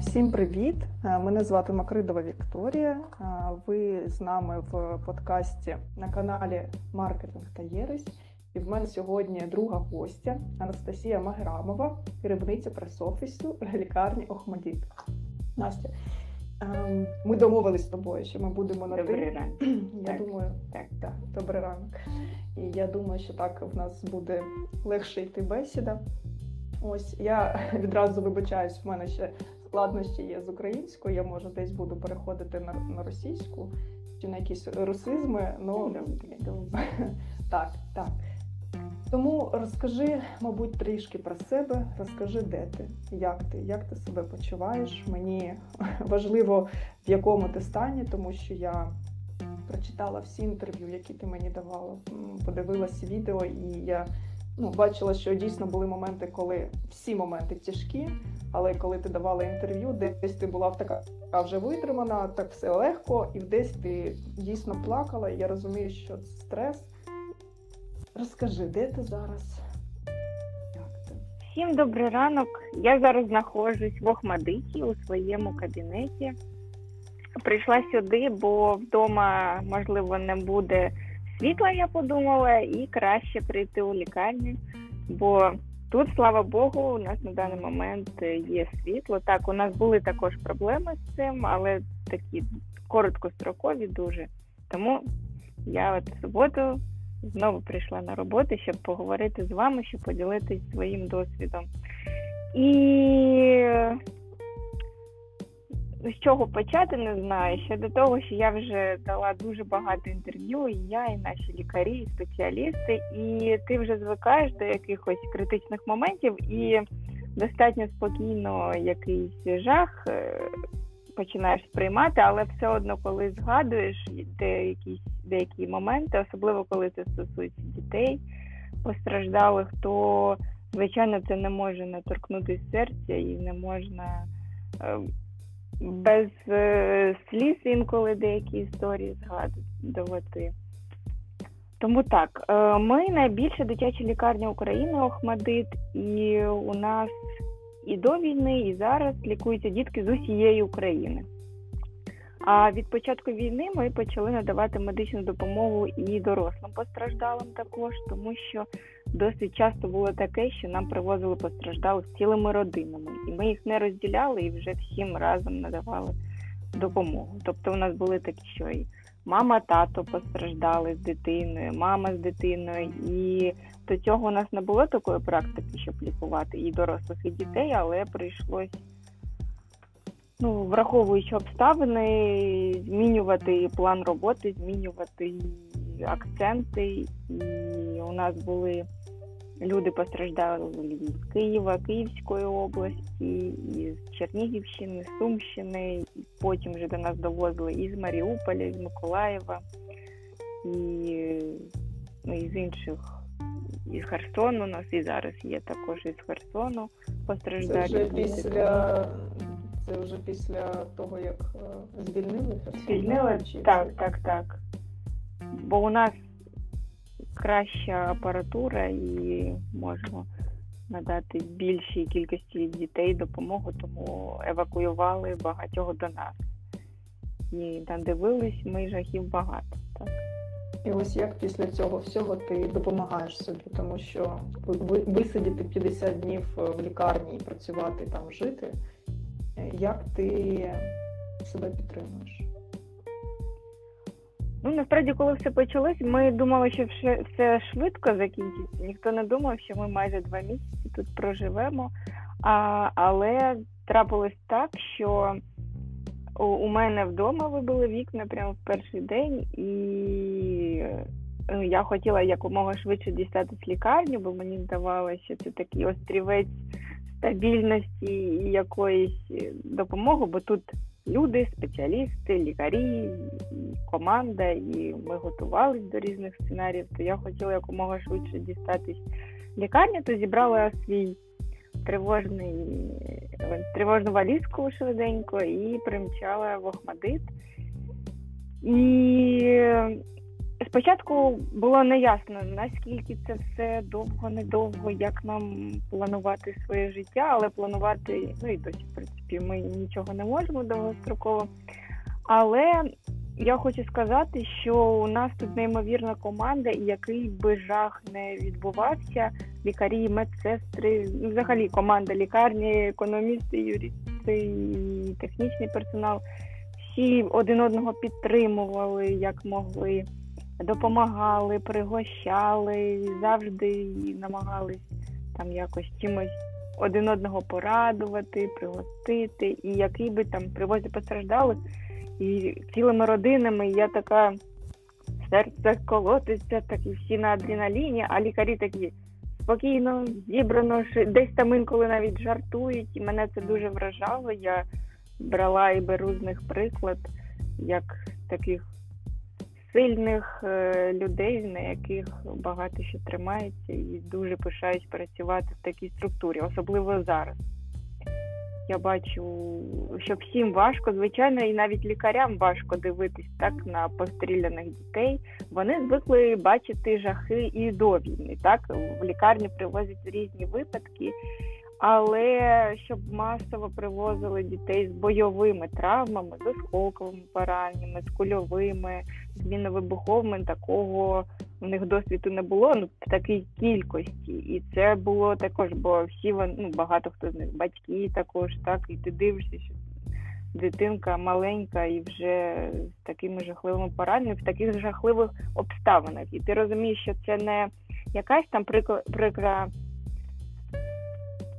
Всім привіт! Мене звати Макридова Вікторія. Ви з нами в подкасті на каналі Маркетинг та Єресь. І в мене сьогодні друга гостя Анастасія Магерамова, керівниця прес-офісу лікарні Охмадіт. Настя, ем, ми домовились з тобою, що ми будемо на Добрий ти. ранок. Я Так. думаю, так, так, добрий ранок. І я думаю, що так в нас буде легше йти бесіда. Ось я відразу вибачаюсь, в мене ще складнощі є з українською. Я може десь буду переходити на, на російську чи на якісь русизми. Ну так, так. Тому розкажи, мабуть, трішки про себе. Розкажи, де ти, як ти, як ти себе почуваєш. Мені важливо, в якому ти стані, тому що я прочитала всі інтерв'ю, які ти мені давала, м, подивилася відео, і я ну, бачила, що дійсно були моменти, коли всі моменти тяжкі, але коли ти давала інтерв'ю, десь ти була така така вже витримана, так все легко, і десь ти дійсно плакала. І я розумію, що це стрес. Розкажи, де ти зараз? Всім добрий ранок. Я зараз знаходжусь в Охмадиті у своєму кабінеті. Прийшла сюди, бо вдома, можливо, не буде світла, я подумала, і краще прийти у лікарню, бо тут, слава Богу, у нас на даний момент є світло. Так, у нас були також проблеми з цим, але такі короткострокові дуже. Тому я от в суботу знову прийшла на роботу, щоб поговорити з вами, щоб поділитися своїм досвідом. І з чого почати, не знаю. Ще до того, що я вже дала дуже багато інтерв'ю, і я, і наші лікарі, і спеціалісти, і ти вже звикаєш до якихось критичних моментів і достатньо спокійно якийсь жах е, починаєш сприймати, але все одно, коли згадуєш деякі, деякі моменти, особливо коли це стосується дітей постраждалих, то звичайно це не може не торкнутися серця і не можна е, без е, сліз інколи деякі історії згадувати. Тому так, е, ми найбільша дитяча лікарня України Охмадит, і у нас і до війни, і зараз лікуються дітки з усієї України. А від початку війни ми почали надавати медичну допомогу і дорослим постраждалим також, тому що досить часто було таке, що нам привозили постраждалих цілими родинами, і ми їх не розділяли і вже всім разом надавали допомогу. Тобто, у нас були такі, що і мама, тато постраждали з дитиною, мама з дитиною, і до цього у нас не було такої практики, щоб лікувати і дорослих, і дітей, але прийшлось. Ну, враховуючи обставини, змінювати план роботи, змінювати акценти. І у нас були люди постраждали з Києва, Київської області, із Чернігівщини, Сумщини. І потім вже до нас довозили із Маріуполя, із Миколаєва, і ну, із інших. Із Херсону у нас і зараз є також із Херсону Це постраждалі. вже після це вже після того, як е, звільнили Херсон? Звільнили? Так, так, так. Бо у нас краща апаратура і можемо надати більшій кількості дітей допомогу, тому евакуювали багатьох до нас. І надивились ми жахів багато. Так. І ось як після цього всього ти допомагаєш собі, тому що ви- висидіти 50 днів в лікарні і працювати там, жити, як ти себе підтримуєш? Ну, насправді, коли все почалось, ми думали, що все, швидко закінчиться. Ніхто не думав, що ми майже два місяці тут проживемо. А, але трапилось так, що у, у мене вдома вибили вікна прямо в перший день, і ну, я хотіла якомога швидше дістатись лікарню, бо мені здавалося, що це такий острівець стабільності і якоїсь допомоги, бо тут люди, спеціалісти, лікарі, команда, і ми готувалися до різних сценаріїв. То я хотіла якомога швидше дістатись лікарні, то зібрала свій тривожний тривожну валізку швиденько і примчала в Охмадит. І спочатку було неясно, наскільки це все довго, недовго, як нам планувати своє життя, але планувати, ну і досі, в принципі, ми нічого не можемо довгостроково. Але я хочу сказати, що у нас тут неймовірна команда, і який би жах не відбувався, лікарі, медсестри, ну, взагалі команда лікарні, економісти, юристи, технічний персонал. Всі один одного підтримували як могли, допомагали, пригощали, завжди намагались там якось чимось один одного порадувати, пригостити. І який би там привозі постраждали, і цілими родинами я така серце колотиться, так і всі на адреналіні, а лікарі такі спокійно, зібрано, десь там інколи навіть жартують, і мене це дуже вражало. Я брала і беру з них приклад, як таких сильних е, людей, на яких багато що тримається, і дуже пишаюсь працювати в такій структурі, особливо зараз. Я бачу, що всім важко, звичайно, і навіть лікарям важко дивитись так на постріляних дітей. Вони звикли бачити жахи і до війни. Так в лікарні привозять різні випадки, але щоб масово привозили дітей з бойовими травмами, з осколковими пораненнями, з кульовими, з міновибуховими, такого у них досвіду не було ну, в такій кількості. І це було також, бо всі вони, ну багато хто з них батьки також, так, і ти дивишся, що дитинка маленька і вже з такими жахливими пораненнями, в таких жахливих обставинах. І ти розумієш, що це не якась там прикра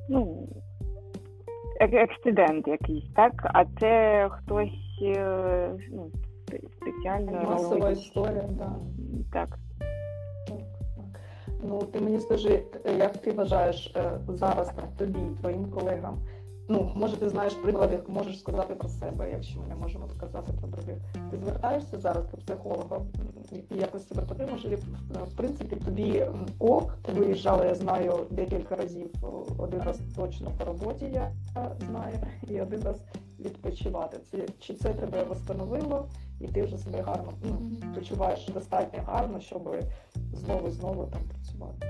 ну, ексцидент якийсь, так? А це хтось е, ну, спеціально Масова робить. історія, да. Так. так. так. Ну, ти мені скажи, як ти вважаєш е, зараз там, тобі, твоїм колегам? Ну, може, ти знаєш приклади, можеш сказати про себе, якщо ми не можемо сказати про других. Ти звертаєшся зараз до психолога і якось себе потримаєш, і в принципі тобі ок, ти виїжджала, я знаю, декілька разів, один раз точно по роботі я знаю, і один раз відпочивати. Це, чи це тебе встановило, і ти вже себе гарно ну, почуваєш достатньо гарно, щоб знову і знову там працювати?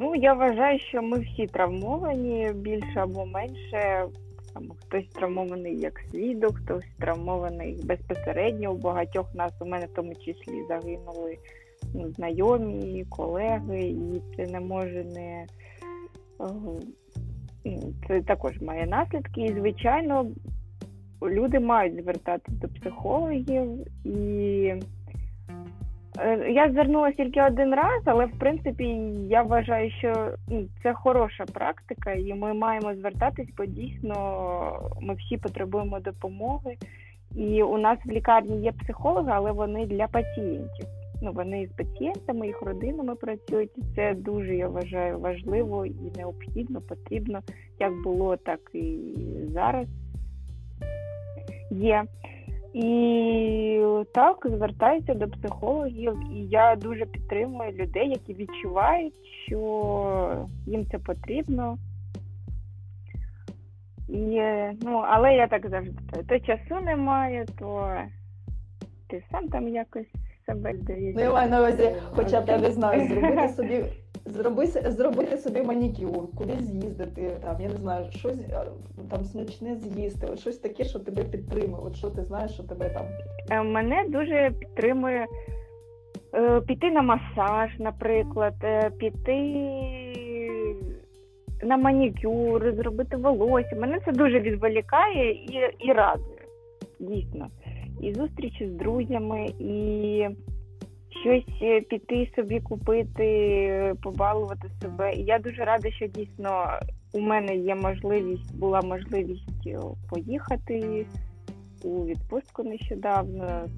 Ну, я вважаю, що ми всі травмовані більше або менше. Там хтось травмований як свідок, хтось травмований безпосередньо. У багатьох нас у мене в тому числі загинули ну, знайомі, колеги, і це не може не це також має наслідки. І, звичайно, люди мають звертатися до психологів і. Е, я звернулася тільки один раз, але в принципі я вважаю, що ну, це хороша практика, і ми маємо звертатись, бо дійсно ми всі потребуємо допомоги. І у нас в лікарні є психологи, але вони для пацієнтів. Ну вони з пацієнтами, їх родинами працюють. Це дуже я вважаю важливо і необхідно, потрібно, як було, так і зараз є. І так звертаюся до психологів, і я дуже підтримую людей, які відчувають, що їм це потрібно. І, ну, Але я так завжди то часу немає, то ти сам там якось себе здається. Ну, я маю на увазі, хоча б я не знаю, зробити собі зробити, зробити собі манікюр, кудись з'їздити, там, я не знаю, щось там смачне з'їсти, от щось таке, що тебе підтримує, от що ти знаєш, що тебе там. Е, мене дуже підтримує е, піти на масаж, наприклад, е, піти на манікюр, зробити волосся. Мене це дуже відволікає і, і радує, дійсно. І зустрічі з друзями, і щось е, піти собі купити, побалувати себе. І я дуже рада, що дійсно у мене є можливість, була можливість е, поїхати у відпустку нещодавно.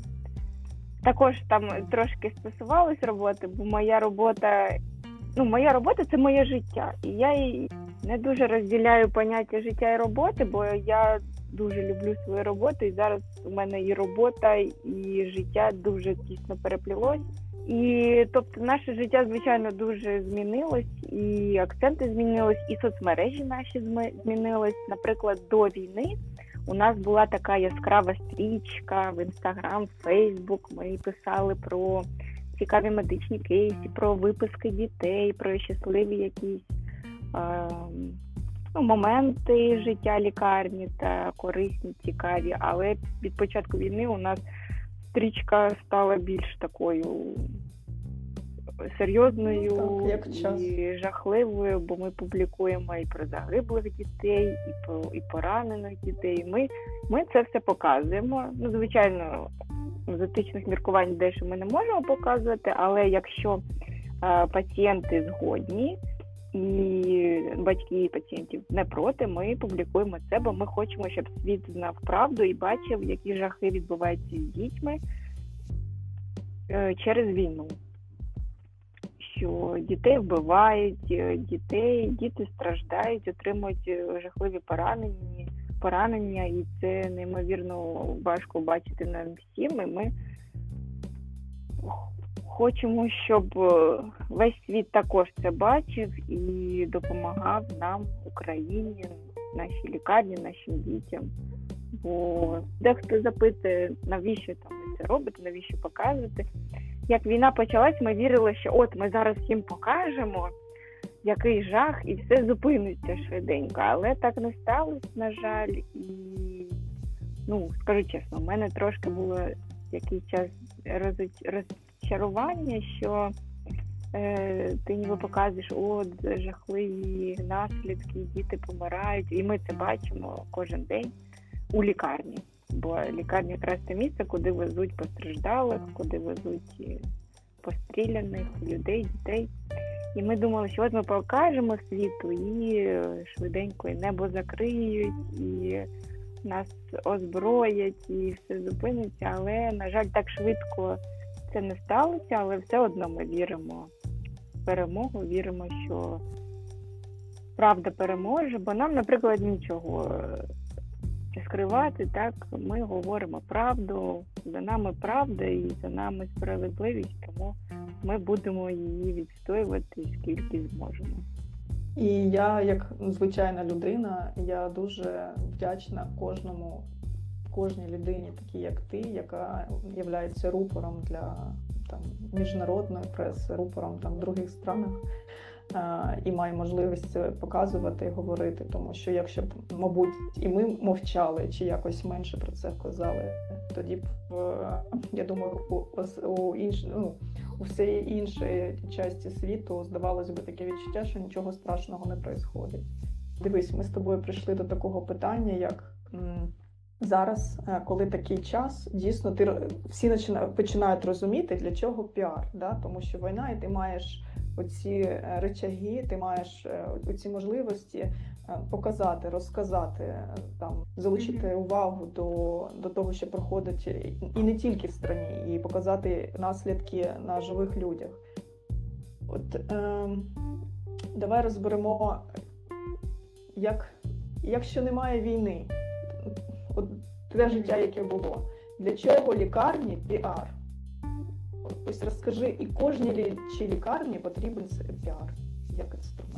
Також там трошки стосувалось роботи, бо моя робота, ну моя робота це моє життя. І я не дуже розділяю поняття життя і роботи, бо я дуже люблю свою роботу, і зараз у мене і робота, і життя дуже тісно переплілось. І тобто наше життя, звичайно, дуже змінилось, і акценти змінились, і соцмережі наші змінились. Наприклад, до війни У нас була така яскрава стрічка в інстаграм, Фейсбук. Ми писали про цікаві медичні кейси, про виписки дітей, про щасливі якісь е, ну, моменти життя лікарні та корисні, цікаві. Але від початку війни у нас стрічка стала більш такою серйозною Так, як час. і жахливою, бо ми публікуємо і про загиблих дітей, і про і поранених дітей. Ми, ми це все показуємо. Ну, звичайно, з етичних міркувань дещо ми не можемо показувати, але якщо е, пацієнти згодні і батьки пацієнтів не проти, ми публікуємо це, бо ми хочемо, щоб світ знав правду і бачив, які жахи відбуваються з дітьми е, через війну. Що дітей вбивають, е, дітей, діти страждають, отримують е, жахливі поранення, поранення, і це неймовірно важко бачити нам всім. І ми хочемо, щоб е, весь світ також це бачив і допомагав нам, Україні, нашій лікарні, нашим дітям. Бо дехто запитує, навіщо там ви це робите, навіщо показувати. Як війна почалась, ми вірили, що от ми зараз всім покажемо, який жах, і все зупиниться швиденько. Але так не сталося, на жаль, і ну скажу чесно, в мене трошки було якийсь час роз- розчарування, що е, ти ніби показуєш, от жахливі наслідки, діти помирають, і ми це бачимо кожен день у лікарні. Бо лікарня якраз це місце, куди везуть постраждалих, куди везуть постріляних людей, дітей. І ми думали, що от ми покажемо світу і швиденько і небо закриють, і нас озброять, і все зупиниться. Але, на жаль, так швидко це не сталося, але все одно ми віримо в перемогу, віримо, що правда переможе, бо нам, наприклад, нічого е, скривати, так ми говоримо правду, за нами правда і за нами справедливість, тому ми будемо її відстоювати скільки зможемо. І я, як звичайна людина, я дуже вдячна кожному, кожній людині, такій як ти, яка є рупором для там міжнародної преси, рупором там в других странах. І має можливість це показувати і говорити, тому що якщо б, мабуть, і ми мовчали чи якось менше про це казали, тоді б е, я думаю, у, у інш, ну, у всій іншій часті світу здавалось би таке відчуття, що нічого страшного не відбувається. Дивись, ми з тобою прийшли до такого питання, як зараз, е, коли такий час, дійсно ти всі почина- починають розуміти, для чого піар, да? тому що війна, і ти маєш оці е, рычаги, ти маєш е, оці можливості показати, розказати, там залучити увагу до, до того, що проходить і- не тільки в стране, і показати наслідки на живих людях. От е, давай розберемо, як, якщо немає війни, те життя, яке було, для чого лікарні піар? Ось розкажи, і кожній чи лікарні потрібен піар як інструмент.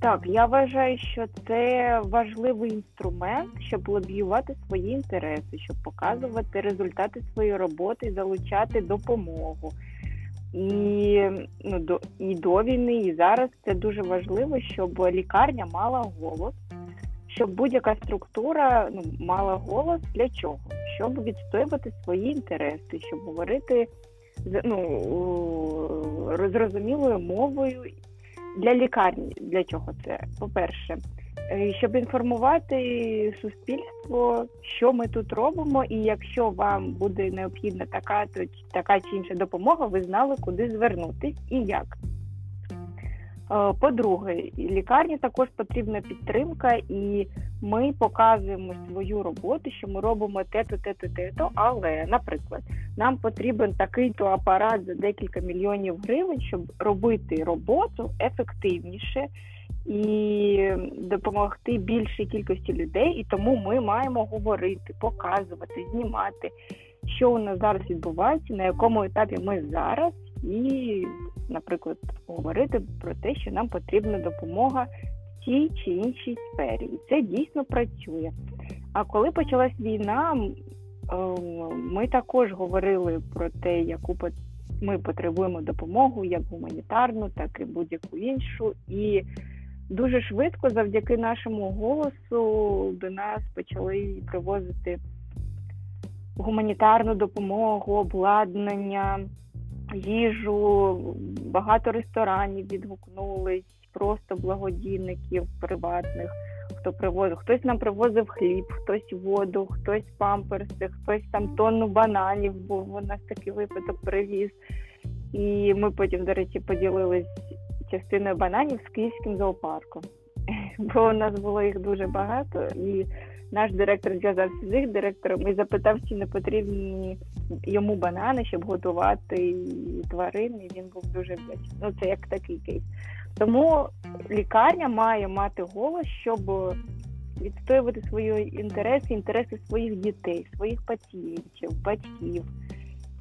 Так, я вважаю, що це важливий інструмент, щоб лобіювати свої інтереси, щоб показувати результати своєї роботи, залучати допомогу. І, ну, до, і до війни, і зараз це дуже важливо, щоб лікарня мала голос, щоб будь-яка структура ну, мала голос для чого? Щоб відстоювати свої інтереси, щоб говорити ну, зрозумілою мовою для лікарні. Для чого це? По-перше, е, щоб інформувати суспільство, що ми тут робимо, і якщо вам буде необхідна така, то така чи інша допомога, ви знали, куди звернутись і як. Е, По-друге, лікарні також потрібна підтримка, і ми показуємо свою роботу, що ми робимо те-то, те-то, те-то, але, наприклад, нам потрібен такий-то апарат за декілька мільйонів гривень, щоб робити роботу ефективніше і допомогти більшій кількості людей. І тому ми маємо говорити, показувати, знімати, що у нас зараз відбувається, на якому етапі ми зараз, і, наприклад, говорити про те, що нам потрібна допомога в тій чи іншій сфері. І це дійсно працює. А коли почалась війна, ми також говорили про те, яку ми потребуємо допомогу, як гуманітарну, так і будь-яку іншу. І дуже швидко, завдяки нашому голосу, до нас почали привозити гуманітарну допомогу, обладнання, їжу. Багато ресторанів відгукнулись, просто благодійників приватних. Хто привозив, хтось нам привозив хліб, хтось воду, хтось памперси, хтось там тонну бананів, бо у нас такий випадок привіз. І ми потім, до речі, поділились частиною бананів з київським зоопарком, бо у нас було їх дуже багато, і наш директор зв'язався з їх директором і запитав, чи не потрібні йому банани, щоб готувати тварин, і він був дуже вдячний. Ну, це як такий кейс. Тому лікарня має мати голос, щоб відстоювати свої інтереси, інтереси своїх дітей, своїх пацієнтів, батьків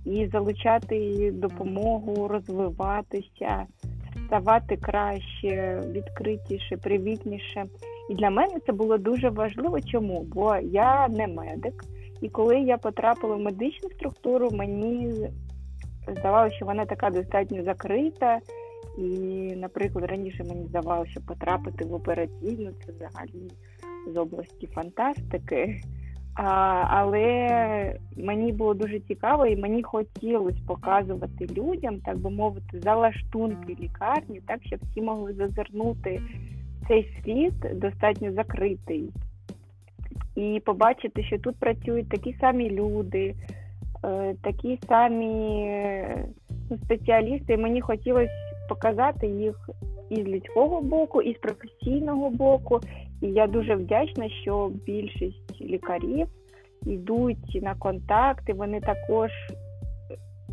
і залучати допомогу, розвиватися, ставати краще, відкритіше, привітніше. І для мене це було дуже важливо. Чому? Бо я не медик, і коли я потрапила в медичну структуру, мені здавалося, що вона така достатньо закрита. І, наприклад, раніше мені здавалося, що потрапити в операційну це взагалі з області фантастики. А, Але мені було дуже цікаво, і мені хотілося показувати людям, так би мовити, залаштунки лікарні, так щоб всі могли зазирнути цей світ достатньо закритий, і побачити, що тут працюють такі самі люди, е, такі самі ну, спеціалісти. І мені хотілося показати їх і з людського боку, і з професійного боку. І я дуже вдячна, що більшість лікарів йдуть на контакти. Вони також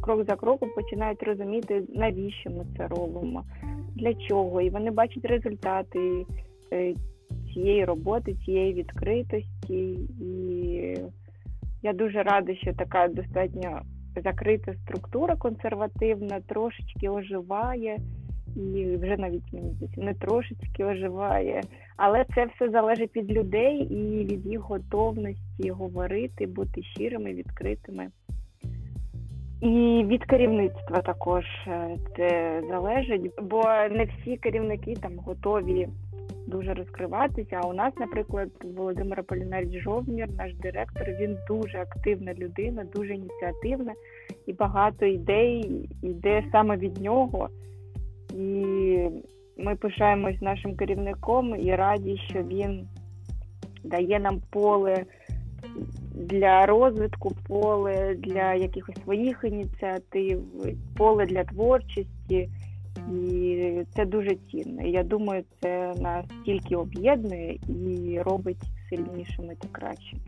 крок за кроком починають розуміти, навіщо ми це робимо, для чого. І вони бачать результати е, цієї роботи, цієї відкритості. І я дуже рада, що така достатньо закрита структура консервативна, трошечки оживає. І вже навіть не трошечки оживає, але це все залежить від людей і від їх готовності говорити, бути щирими, відкритими. І від керівництва також е, це залежить, бо не всі керівники там готові дуже розкриватися. А у нас, наприклад, Володимир Аполінаріч Жовнір, наш директор, він дуже активна людина, дуже ініціативна і багато ідей йде саме від нього. І ми пишаємось нашим керівником і раді, що він дає нам поле для розвитку, поле для якихось своїх ініціатив, поле для творчості. І це дуже цінно. Я думаю, це нас тільки об'єднує і робить сильнішими та кращими.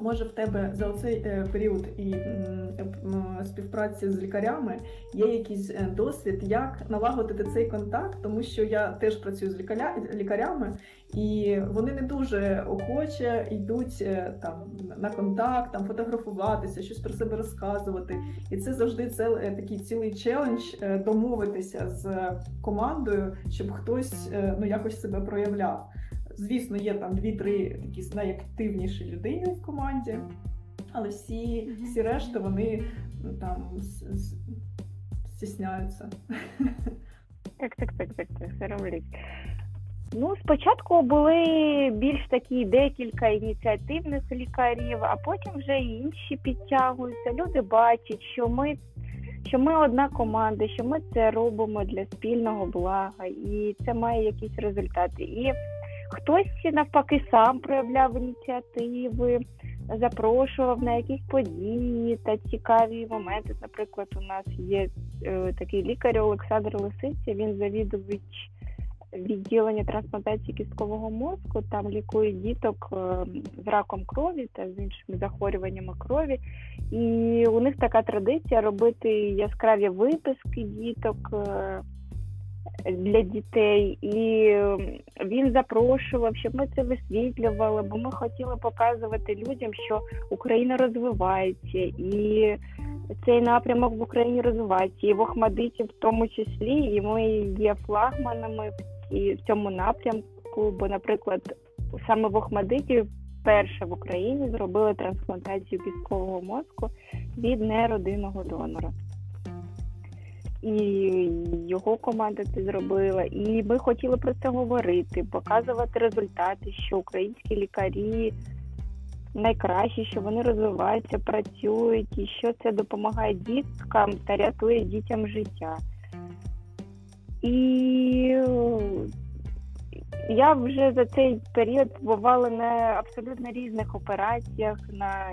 Може, в тебе за цей е, період і співпраці з лікарями є якийсь е, досвід, як налагодити цей контакт, тому що я теж працюю з лікарями, і вони не дуже охоче йдуть е, там на контакт, там фотографуватися, щось про себе розказувати. І це завжди це такий цілий челендж домовитися з командою, щоб хтось ну якось себе проявляв. Звісно, є там дві-три такі найактивніші людини в команді, але всі всі решта вони ну, там стісняються. Так, так, так, так, так, соромлюсь. Ну, спочатку були більш такі декілька ініціативних лікарів, а потім вже і інші підтягуються. Люди бачать, що ми що ми одна команда, що ми це робимо для спільного блага, і це має якісь результати. І Хтось навпаки сам проявляв ініціативи, запрошував на якісь події та цікаві моменти. Наприклад, у нас є е, такий лікар Олександр Лисиця, він завідувач відділення трансплантації кісткового мозку. Там лікують діток е, з раком крові та з іншими захворюваннями крові. І у них така традиція робити яскраві виписки діток. Е, для дітей, і він запрошував, щоб ми це висвітлювали, бо ми хотіли показувати людям, що Україна розвивається, і цей напрямок в Україні розвивається, і в Охмадиті в тому числі, і ми є флагманами в цьому напрямку. Бо, наприклад, саме в Охмадиті вперше в Україні зробили трансплантацію кісткового мозку від неродинного донора. І його команда це зробила. І ми хотіли про це говорити, показувати результати, що українські лікарі найкращі, що вони розвиваються, працюють, і що це допомагає діткам та рятує дітям життя. І я вже за цей період бувала на абсолютно різних операціях, на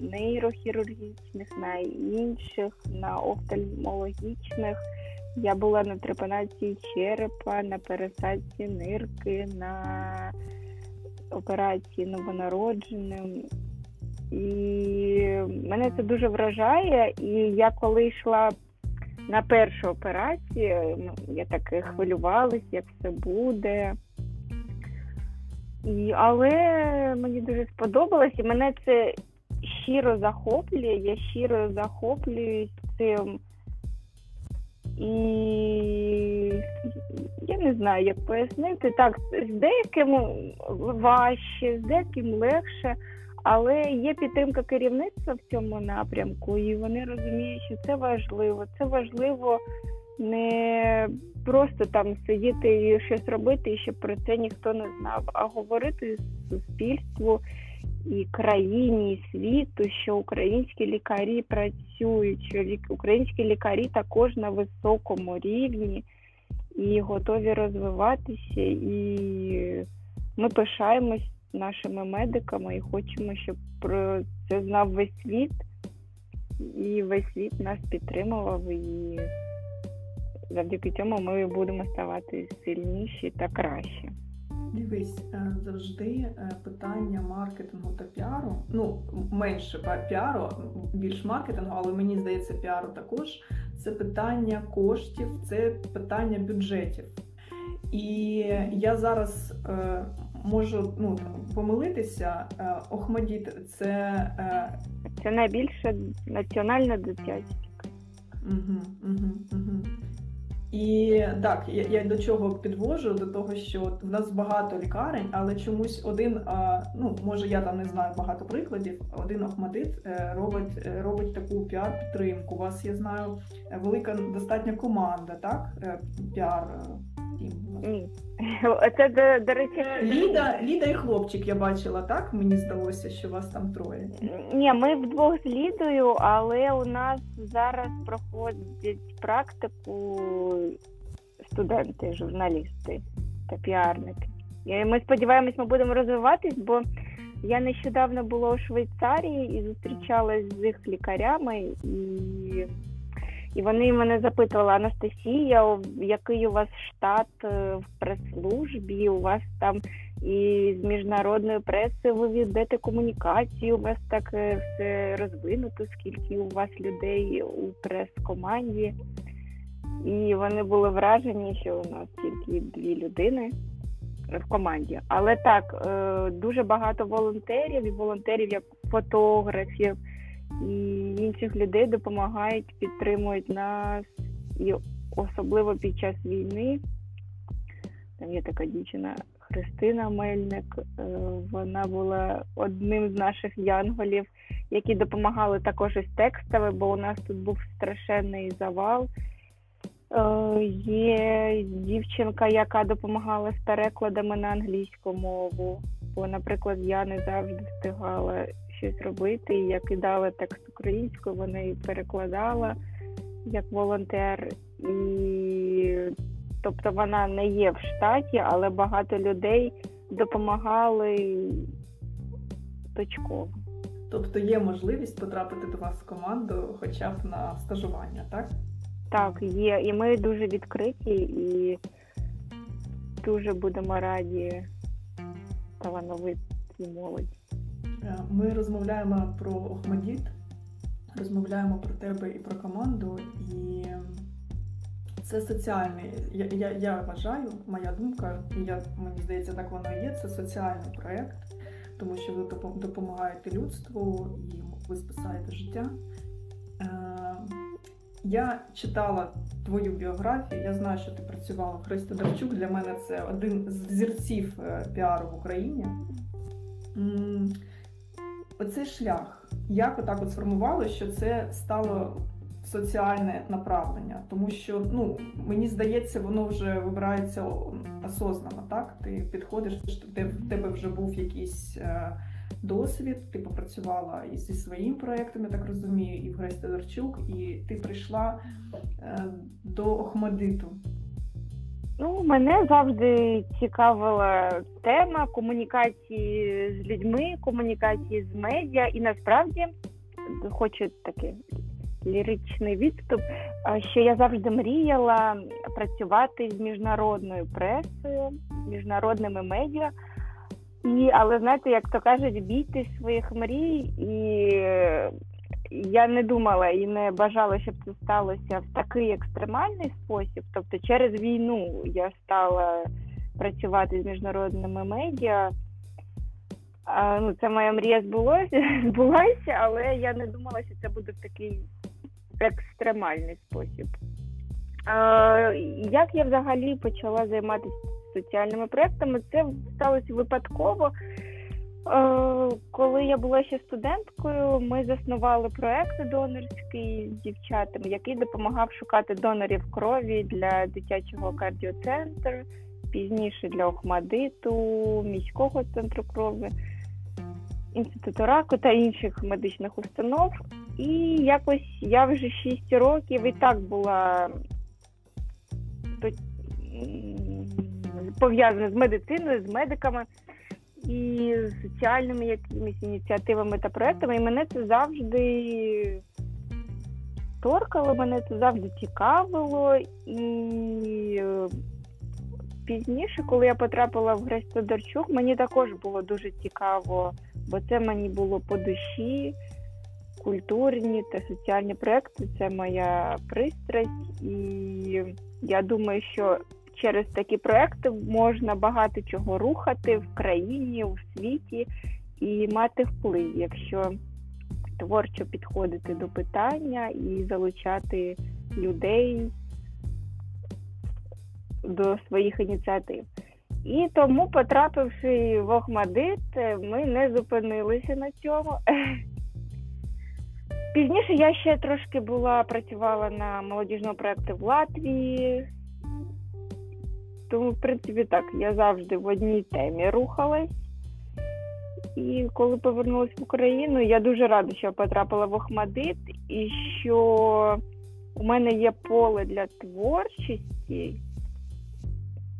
нейрохірургічних, на інших, на офтальмологічних. Я була на трепанації черепа, на пересадці нирки, на операції новонародженим. І мене це дуже вражає. І я коли йшла на першу операцію, ну, я так хвилювалась, як все буде. І, Але мені дуже сподобалось, і мене це щиро захоплює, я щиро захоплююсь цим. І я не знаю, як пояснити. Так, з деяким важче, з деяким легше, але є підтримка керівництва в цьому напрямку, і вони розуміють, що це важливо. Це важливо не просто там сидіти і щось робити, і щоб про це ніхто не знав, а говорити суспільству і країні, і світу, що українські лікарі працюють, що українські лікарі також на високому рівні і готові розвиватися. І ми пишаємось нашими медиками і хочемо, щоб про це знав весь світ, і весь світ нас підтримував. І завдяки цьому ми будемо ставати сильніші та кращі. Дивись, е, завжди е, питання маркетингу та піару. Ну, менше піару, більш маркетингу, але мені здається, піару також. Це питання коштів, це питання бюджетів. І я зараз е, можу ну, помилитися. Охмадіт це. Це найбільше національна дитяча. Угу, угу, угу. І так, я я до чого підвожу, до того, що в нас багато лікарень, але чомусь один, ну може я там не знаю багато прикладів. Один Охмадит е, робить е, робить таку піар-підтримку. У вас я знаю велика достатня команда, так? Е, піар ні. Це до, до речі, Ліда, Ліда і хлопчик я бачила, так? Мені здалося, що вас там троє. Ні, ми вдвох з Лідою, але у нас зараз проходять практику студенти, журналісти та піарники. І Ми сподіваємось, ми будемо розвиватись, бо я нещодавно була у Швейцарії і зустрічалась з їх лікарями і. І вони мене запитували, Анастасія, який у вас штат е, в прес-службі, у вас там і з міжнародної преси ви ведете комунікацію, у вас так е, все розвинуто, скільки у вас людей у прес-команді. І вони були вражені, що у нас тільки дві людини в команді. Але так, е, дуже багато волонтерів і волонтерів як фотографів і інших людей допомагають, підтримують нас, і особливо під час війни. Там є така дівчина Христина Мельник. Е, вона була одним з наших янголів, які допомагали також із текстами, бо у нас тут був страшенний завал. Е, є дівчинка, яка допомагала з перекладами на англійську мову. Бо, наприклад, я не завжди встигала щось робити. І я кидала текст українською, вона і перекладала як волонтер. І тобто вона не є в штаті, але багато людей допомагали точково. Тобто є можливість потрапити до вас в команду хоча б на стажування, так? Так, є. І ми дуже відкриті і дуже будемо раді талановиті молоді. Е, ми розмовляємо про Охмадіт, розмовляємо про тебе і про команду, і це соціальний. Я я, я вважаю, моя думка, я, мені здається, так воно і є. Це соціальний проєкт, тому що ви допомагаєте людству і ви спасаєте життя. Е, я читала твою біографію, я знаю, що ти працювала в Христо Дарчук. Для мене це один з зірців е, піару в Україні. Оцей шлях, як отак от сформувало, що це стало соціальне направлення, тому що ну мені здається, воно вже вибирається осознано, так? Ти підходиш, де в тебе вже був якийсь е, досвід, ти попрацювала і зі своїм проєктом, я так розумію, і в Гресі Тодорчук, і ти прийшла е, до Охмадиту. Ну, мене завжди цікавила тема комунікації з людьми, комунікації з медіа, і насправді хочу таке ліричний відступ, що я завжди мріяла працювати з міжнародною пресою, міжнародними медіа. І, Але знаєте, як то кажуть, бійтесь своїх мрій, і я не думала і не бажала, щоб це сталося в такий екстремальний спосіб. Тобто, через війну я стала працювати з міжнародними медіа. А, ну, Це моя мрія збулася, збулася, але я не думала, що це буде в такий екстремальний спосіб. А, Як я взагалі почала займатися соціальними проектами? Це сталося випадково. Коли я була ще студенткою, ми заснували проект донорський з дівчатами, який допомагав шукати донорів крові для дитячого кардіоцентру, пізніше для Охмадиту, міського центру крові, інституту раку та інших медичних установ. І якось я вже 6 років і так була пов'язана з медициною, з медиками і соціальними якимись ініціативами та проектами. І мене це завжди торкало, мене це завжди цікавило. І е, пізніше, коли я потрапила в Грець Тодорчук, мені також було дуже цікаво, бо це мені було по душі. Культурні та соціальні проекти це моя пристрасть, і я думаю, що через такі проекти можна багато чого рухати в країні, у світі і мати вплив, якщо творчо підходити до питання і залучати людей до своїх ініціатив. І тому, потрапивши в Охмадит, ми не зупинилися на цьому. Пізніше я ще трошки була працювала на молодіжному проєкті в Латвії, тому, в принципі, так, я завжди в одній темі рухалась. І коли повернулася в Україну, я дуже рада, що я потрапила в Охмадит і що у мене є поле для творчості.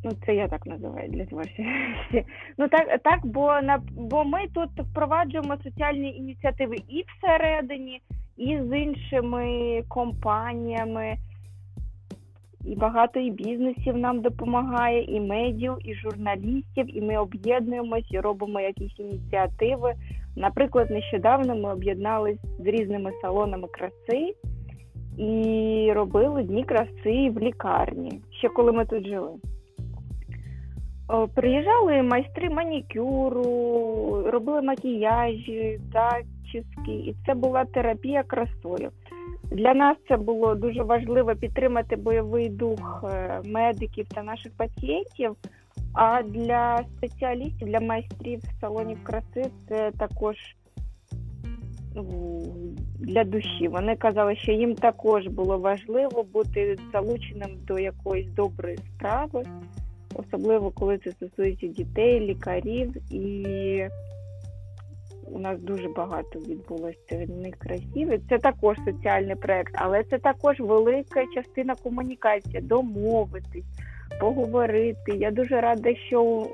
Ну, це я так називаю для творчості. Ну так, так, бо на бо ми тут впроваджуємо соціальні ініціативи і всередині, і з іншими компаніями. І багато і бізнесів нам допомагає, і медіа, і журналістів, і ми об'єднуємось і робимо якісь ініціативи. Наприклад, нещодавно ми об'єдналися з різними салонами краси і робили дні краси в лікарні, ще коли ми тут жили. Приїжджали майстри манікюру, робили макіяжі, зачіски, і це була терапія красою. Для нас це було дуже важливо підтримати бойовий дух е, медиків та наших пацієнтів. А для спеціалістів, для майстрів салонів краси це також ну, для душі. Вони казали, що їм також було важливо бути залученим до якоїсь доброї справи, особливо коли це стосується дітей, лікарів і у нас дуже багато відбулося цих красів. Це також соціальний проект, але це також велика частина комунікації, домовитись, поговорити. Я дуже рада, що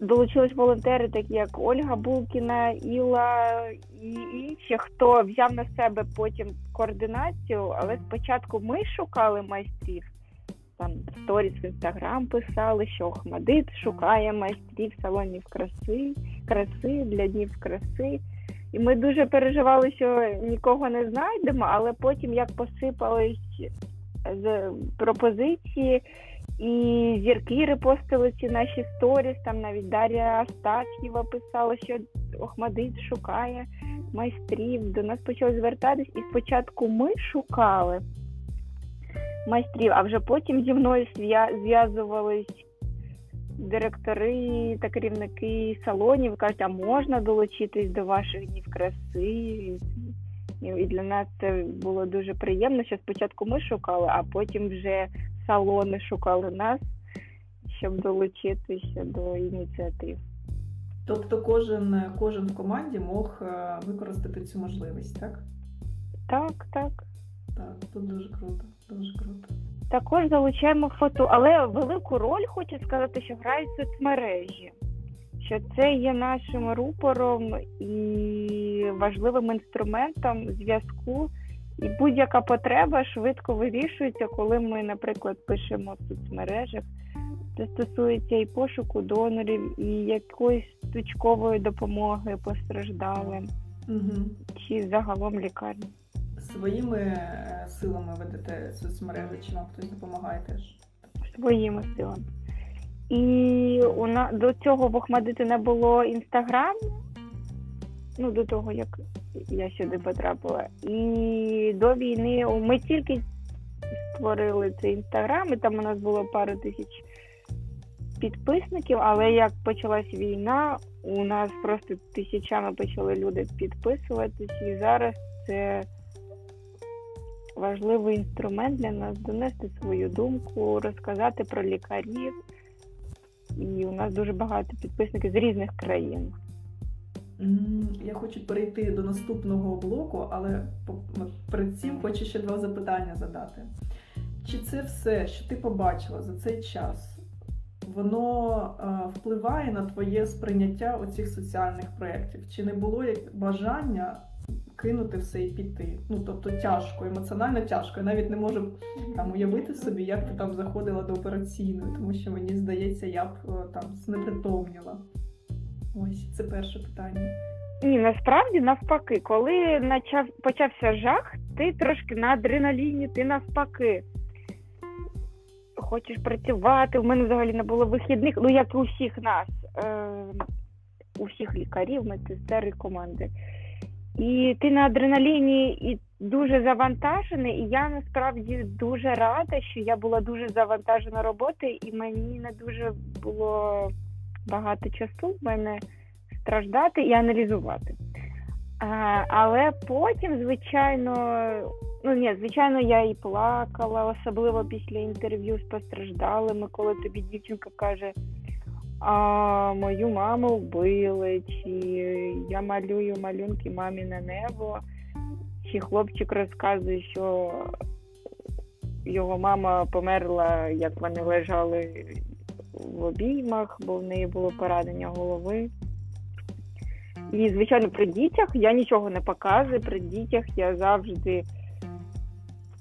долучились волонтери, такі як Ольга Булкіна, Іла і інші, хто взяв на себе потім координацію, але спочатку ми шукали майстрів там сторіс в інстаграм писали, що Охмадит шукає майстрів салонів краси, краси для днів краси. І ми дуже переживали, що нікого не знайдемо, але потім як посипались з пропозиції, і зірки репостили ці наші сторіс. Там навіть Дар'я Астаф'єва писала, що Охмадит шукає майстрів. До нас почали звертатись, і спочатку ми шукали майстрів, а вже потім зі мною зв'язувались директори та керівники салонів кажуть, а можна долучитись до ваших днів краси. І для нас це було дуже приємно, що спочатку ми шукали, а потім вже салони шукали нас, щоб долучитися до ініціатив. Тобто кожен, кожен в команді мог е, використати цю можливість, так? Так, так. Так, тут дуже круто, дуже круто. Також залучаємо фото, але велику роль хочу сказати, що грають соцмережі, що це є нашим рупором і важливим інструментом зв'язку. І будь-яка потреба швидко вирішується, коли ми, наприклад, пишемо в соцмережах. Це стосується і пошуку донорів, і якоїсь точкової допомоги постраждалим, Угу. чи загалом лікарні. Своїми е, силами ведете соцмережі, чи вам хтось допомагає теж? своїми силами. І у на до цього в Охмадити не було інстаграм. Ну, до того, як я сюди потрапила. І до війни ми тільки створили цей інстаграм, і там у нас було пару тисяч підписників, але як почалась війна, у нас просто тисячами почали люди підписуватись, і зараз це важливий інструмент для нас донести свою думку, розказати про лікарів. І у нас дуже багато підписників з різних країн. Я хочу перейти до наступного блоку, але перед цим хочу ще два запитання задати. Чи це все, що ти побачила за цей час, воно е, впливає на твоє сприйняття оцих соціальних проєктів? Чи не було як бажання кинути все і піти? Ну тобто тяжко, емоціонально тяжко. Я навіть не можу там уявити собі, як ти там заходила до операційної, тому що мені здається, я б е, там знепритомніла. Ось це перше питання. Ні, насправді навпаки, коли почав почався жах, ти трошки на адреналіні, ти навпаки. Хочеш працювати. У мене взагалі не було вихідних, ну як і у всіх нас, е, у всіх лікарів, медсестер і команди. І ти на адреналіні і дуже завантажений. І я насправді дуже рада, що я була дуже завантажена роботою, і мені не дуже було багато часу в мене страждати і аналізувати. А, але потім, звичайно, ну ні, звичайно, я і плакала, особливо після інтерв'ю з постраждалими, коли тобі дівчинка каже, а мою маму вбили, чи я малюю малюнки мамі на небо, чи хлопчик розказує, що його мама померла, як вони лежали в обіймах, бо в неї було поранення голови. І, звичайно, при дітях я нічого не показую. При дітях я завжди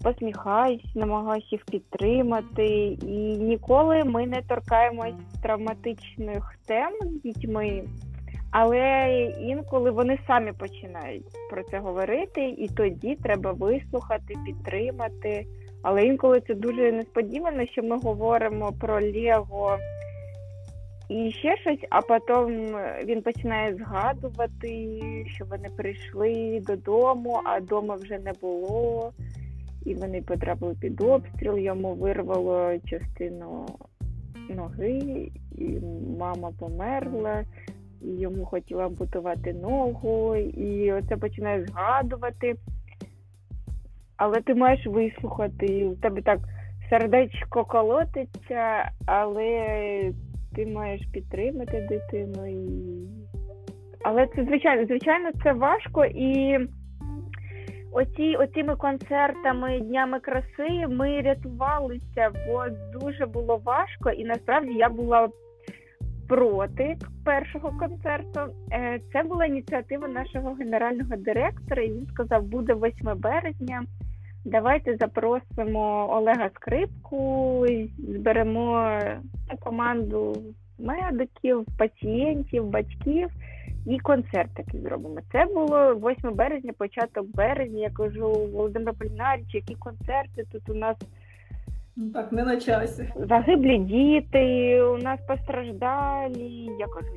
посміхаюсь, намагаюся їх підтримати. І ніколи ми не торкаємось травматичних тем з дітьми, але інколи вони самі починають про це говорити, і тоді треба вислухати, підтримати. Але інколи це дуже несподівано, що ми говоримо про Лего і ще щось, а потім він починає згадувати, що вони прийшли додому, а вдома вже не було, і вони потрапили під обстріл, йому вирвало частину ноги, і мама померла, і йому хотіла ампутувати ногу, і оце починає згадувати. Але ти маєш вислухати, і у тебе так сердечко колотиться, але ти маєш підтримати дитину. І... Але це звичайно, звичайно, це важко. І оці, оціми концертами, днями краси ми рятувалися, бо дуже було важко, і насправді я була проти першого концерту. Е, Це була ініціатива нашого генерального директора, і він сказав, буде 8 березня. Давайте запросимо Олега Скрипку, зберемо команду медиків, пацієнтів, батьків і концерт такий зробимо. Це було 8 березня, початок березня. Я кажу, Володимир Полінаріч, які концерти тут у нас Ну так, не на часі. загиблі діти, у нас постраждалі. Я кажу,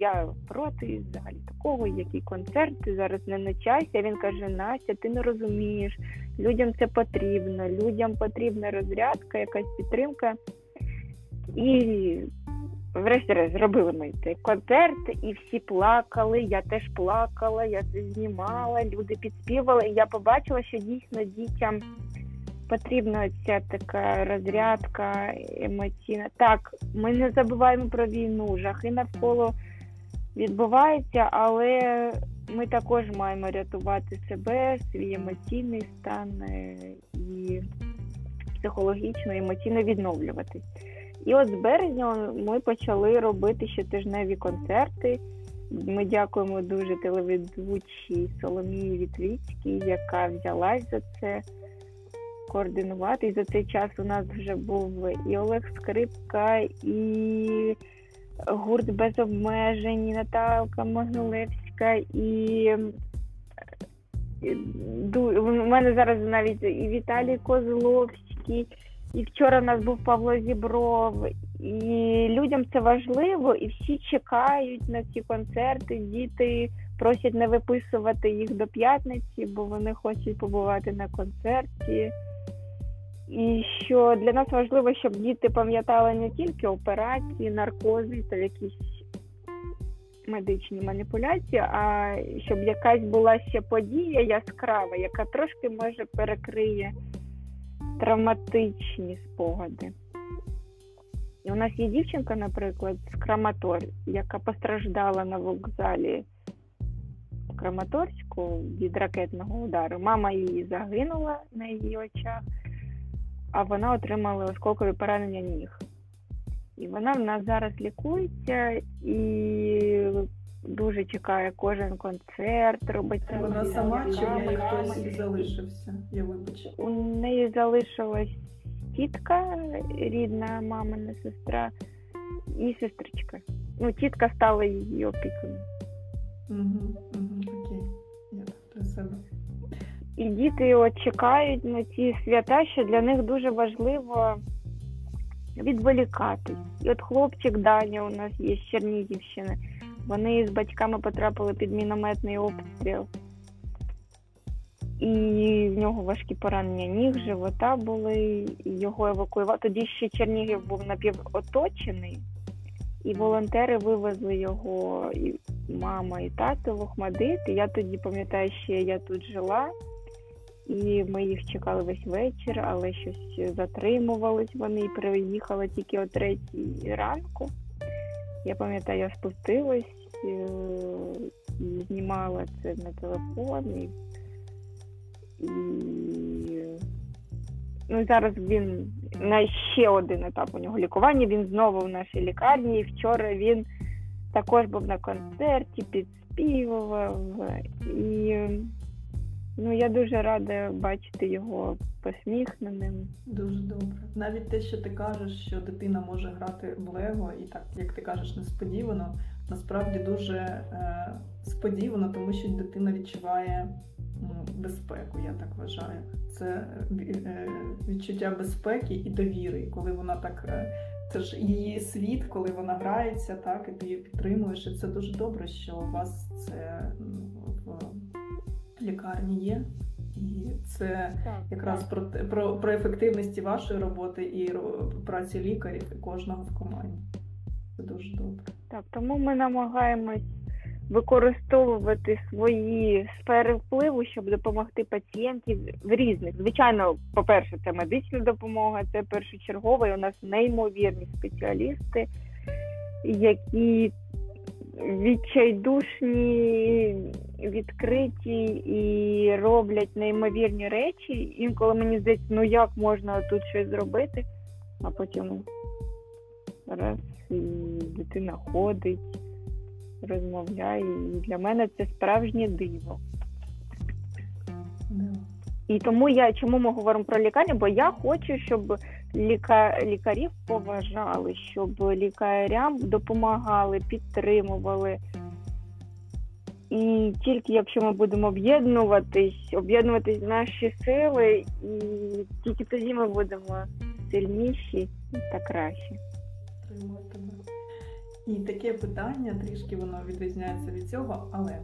я проти взагалі такого, які концерти зараз не на часі. А він каже: Настя, ти не розумієш, людям це потрібно, людям потрібна розрядка, якась підтримка. І врешті-решт зробили ми цей концерт, і всі плакали. Я теж плакала, я це знімала, люди підспівали. І я побачила, що дійсно дітям потрібна ця така розрядка емоційна. Так, ми не забуваємо про війну, жахи навколо відбуваються, але ми також маємо рятувати себе, свій емоційний стан е, і психологічно, емоційно відновлюватись. І от з березня ми почали робити щотижневі концерти. Ми дякуємо дуже телеведучій Соломії Вітвіцькій, яка взялась за це координувати. І за цей час у нас вже був і Олег Скрипка, і гурт без обмежень, і Наталка Могилевська, і у мене зараз навіть і Віталій Козловський, і вчора у нас був Павло Зібров. І людям це важливо, і всі чекають на ці концерти. Діти просять не виписувати їх до п'ятниці, бо вони хочуть побувати на концерті. І що для нас важливо, щоб діти пам'ятали не тільки операції, наркози та якісь медичні маніпуляції, а щоб якась була ще подія яскрава, яка трошки може перекриє травматичні спогади. І у нас є дівчинка, наприклад, з Краматорськ, яка постраждала на вокзалі Краматорську від ракетного удару. Мама її загинула на її очах, а вона отримала осколкові поранення ніг. І вона в нас зараз лікується і дуже чекає кожен концерт, робить Вона сама чи в неї хтось залишився? Я вибачу. У неї залишилась тітка, рідна мамина сестра і сестричка. Ну, тітка стала її опікою. Угу, угу, окей. Я так себе. І діти от чекають на ці свята, що для них дуже важливо відволікатись. І от хлопчик Даня у нас є з Чернігівщини. Вони з батьками потрапили під мінометний обстріл. І в нього важкі поранення ніг, живота були, його евакуювали. Тоді ще Чернігів був напівоточений, і волонтери вивезли його, і мама і тато в Охмадит. І я тоді пам'ятаю, ще я тут жила, і ми їх чекали весь вечір, але щось затримувались вони і приїхали тільки о третій ранку. Я пам'ятаю, я спустилась е, і знімала це на телефон. І, ну, зараз він на ще один етап у нього лікування. Він знову в нашій лікарні. І вчора він також був на концерті, підспівував. І ну, я дуже рада бачити його посміхненим. Дуже добре. Навіть те, що ти кажеш, що дитина може грати в Лего, і так, як ти кажеш, несподівано, насправді дуже е, сподівано, тому що дитина відчуває м, безпеку, я так вважаю. Це е, е, відчуття безпеки і довіри, коли вона так. е, Це ж її світ, коли вона грається, так, і ти її підтримуєш. І це дуже добре, що у вас це м, в лікарні є. І це якраз про, те- про, про ефективності вашої роботи і праці лікарів і кожного в команді. Це дуже добре. Так, тому ми намагаємось використовувати свої сфери впливу, щоб допомогти пацієнтів в різних. Звичайно, по-перше, це медична допомога, це першочергово. І у нас неймовірні спеціалісти, які відчайдушні, відкриті і роблять неймовірні речі. Інколи мені здається, ну як можна тут щось зробити, а потім раз і дитина ходить, розмовляє. І для мене це справжнє диво. І тому я чому ми говоримо про лікарню? Бо я хочу, щоб ліка... лікарів поважали, щоб лікарям допомагали, підтримували. І тільки якщо ми будемо об'єднуватись, об'єднуватись наші сили, і тільки тоді ми будемо сильніші та кращі. І таке питання, трішки воно відрізняється від цього, але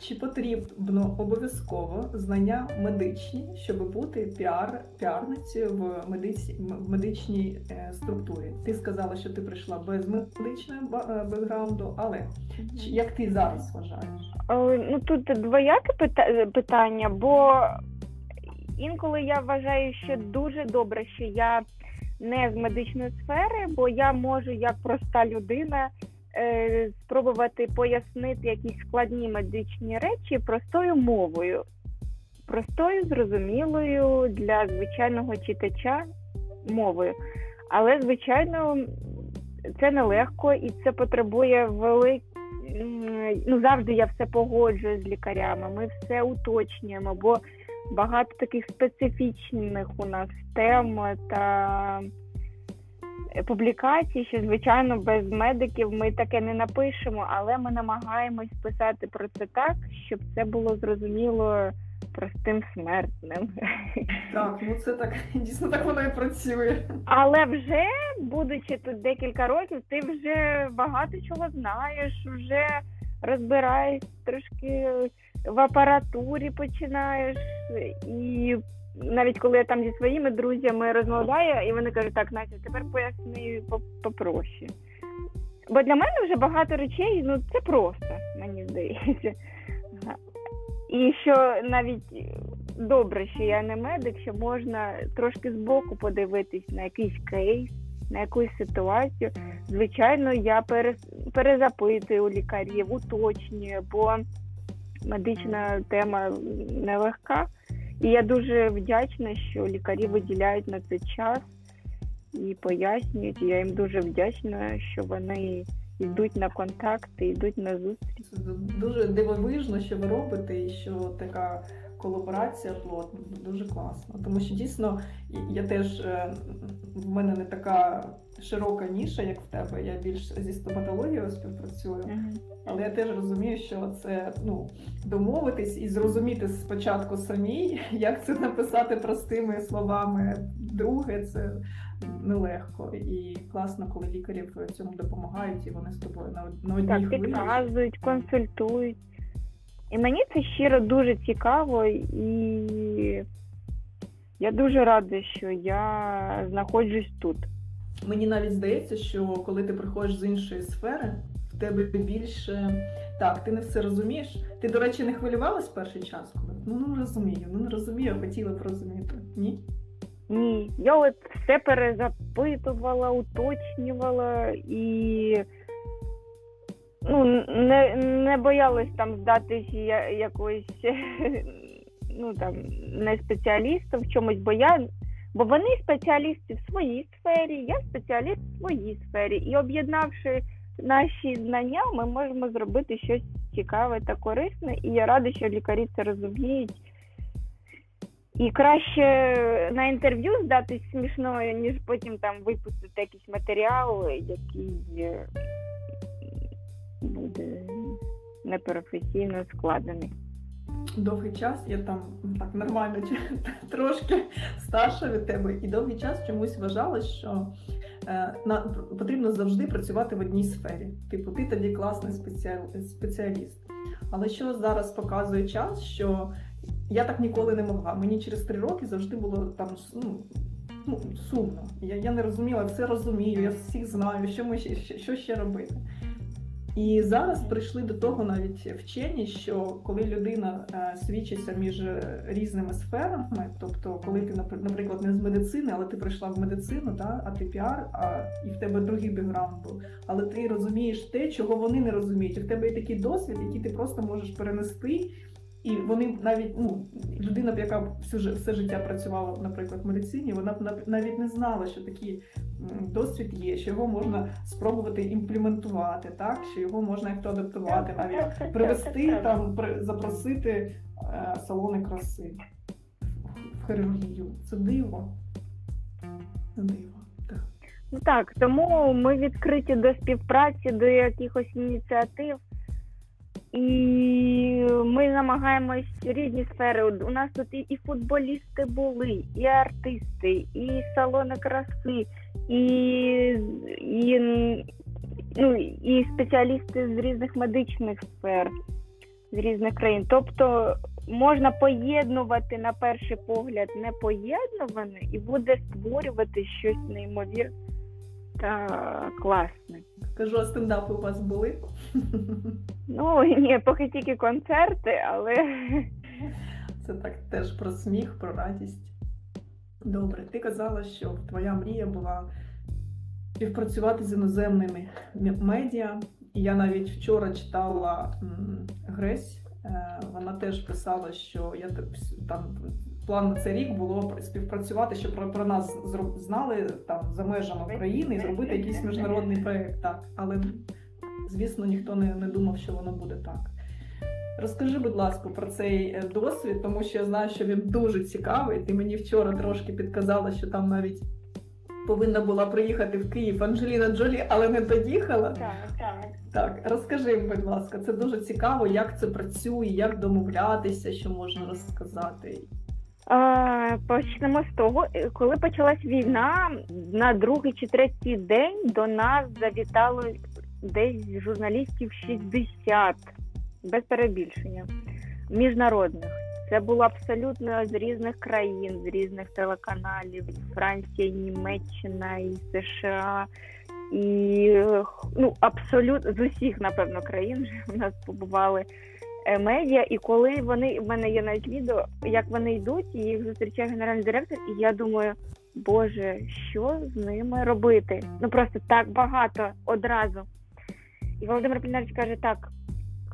чи потрібно обов'язково знання медичні, щоб бути піар, піарницею в медици, в медичній е, структурі? Ти сказала, що ти прийшла без медичного е, бекграунду, але чи- як ти зараз вважаєш? Е, Ну тут двояке пита- питання, бо інколи я вважаю, що дуже добре, що я не з медичної сфери, бо я можу як проста людина е, спробувати пояснити якісь складні медичні речі простою мовою, простою, зрозумілою для звичайного читача мовою. Але, звичайно, це нелегко і це потребує велик... ну, завжди я все погоджую з лікарями, ми все уточнюємо, бо багато таких специфічних у нас тем та публікацій, що звичайно без медиків ми таке не напишемо, але ми намагаємось писати про це так, щоб це було зрозуміло простим смертним. Так, ну це так дійсно так воно і працює. Але вже, будучи тут декілька років, ти вже багато чого знаєш, вже розбираєш трошки в апаратурі починаєш. І навіть коли я там зі своїми друзями розмовляю, і вони кажуть, так, Настя, тепер поясни попроще. Бо для мене вже багато речей, ну це просто, мені здається. І що навіть добре, що я не медик, що можна трошки збоку подивитись на якийсь кейс, на якусь ситуацію. Звичайно, я перезапитую у лікарів, уточнюю, бо медична тема нелегка. І я дуже вдячна, що лікарі виділяють на це час і пояснюють. І я їм дуже вдячна, що вони йдуть на контакти, йдуть на зустріч. Дуже дивовижно, що ви робите, і що така колаборація плотна, дуже класно. Тому що дійсно я теж е, в мене не така широка ніша, як в тебе. Я більш зі стоматологією співпрацюю. Але я теж розумію, що це ну домовитись і зрозуміти спочатку самій, як це написати простими словами. Друге, це нелегко. І класно, коли лікарі в цьому допомагають, і вони з тобою на, на одній Так, хвилі. підказують, консультують. І мені це щиро дуже цікаво, і я дуже рада, що я знаходжусь тут. Мені навіть здається, що коли ти приходиш з іншої сфери, в тебе більше так, ти не все розумієш. Ти, до речі, не хвилювалась перший час, коли ну не розумію, ну не розумію, а хотіла б розуміти. Ні? Ні, я от все перезапитувала, уточнювала і ну, не, не боялась там здатись я- якоюсь ну там не спеціалістом в чомусь, бо я бо вони спеціалісти в своїй сфері, я спеціаліст в своїй сфері. І об'єднавши наші знання, ми можемо зробити щось цікаве та корисне. І я рада, що лікарі це розуміють. І краще на інтерв'ю здатись смішною, ніж потім там випустити якийсь матеріал, який е, буде непрофесійно складений. Довгий час я там так нормально трошки старша від тебе, і довгий час чомусь вважала, що е, на, потрібно завжди працювати в одній сфері. Типу, ти тоді класний спеціал- спеціаліст. Але що зараз показує час, що я так ніколи не могла. Мені через три роки завжди було там ну, ну, сумно. Я, я не розуміла, все розумію, я всіх знаю, що ми що ще робити. І зараз прийшли до того навіть вчені, що коли людина е, свічиться між е, різними сферами, тобто, коли ти, напр- наприклад, не з медицини, але ти прийшла в медицину, та, а ти піар, а і в тебе другий бекграунд був, але ти розумієш те, чого вони не розуміють. І в тебе є такий досвід, який ти просто можеш перенести. І вони навіть ну людина, яка всю все життя працювала, наприклад, в медицині, вона б нав- навіть не знала, що такий м, досвід є, що його можна спробувати імплементувати, так що його можна як то адаптувати, навіть привести там, при- запросити е, салони краси в хірургію. Це диво. Це диво. Так. Ну так, тому ми відкриті до співпраці, до якихось ініціатив. І ми намагаємось різні сфери. У нас тут і футболісти були, і артисти, і салони краси, і, і, ну, і спеціалісти з різних медичних сфер. з різних країн. Тобто можна поєднувати на перший погляд непоєднуване і буде створювати щось неймовірне та класне. Кажу, а стендапи у вас були? Ну ні, поки тільки концерти, але Це так теж про сміх, про радість. Добре, ти казала, що твоя мрія була співпрацювати з іноземними медіа. І я навіть вчора читала Гресь. е, Вона теж писала, що я там план на цей рік було співпрацювати, щоб про, про нас знали там за межами України і зробити якийсь міжнародний проєкт. Так, але звісно, ніхто не, не думав, що воно буде так. Розкажи, будь ласка, про цей е, досвід, тому що я знаю, що він дуже цікавий. Ти мені вчора трошки підказала, що там навіть повинна була приїхати в Київ Анджеліна Джолі, але не доїхала. так, так. Так, розкажи, будь ласка, це дуже цікаво, як це працює, як домовлятися, що можна розказати. Почнемо з того, е, коли почалась війна, на другий чи третій день до нас завітало десь журналістів 60, без перебільшення, міжнародних. Це було абсолютно з різних країн, з різних телеканалів: Франція, Німеччина, і США, і ну абсолютно з усіх, напевно, країн вже в нас побували е, медіа. І коли вони в мене є навіть відео, як вони йдуть, і їх зустрічає генеральний директор, і я думаю, Боже, що з ними робити? Ну просто так багато одразу. І Володимир Пільнарович каже: так,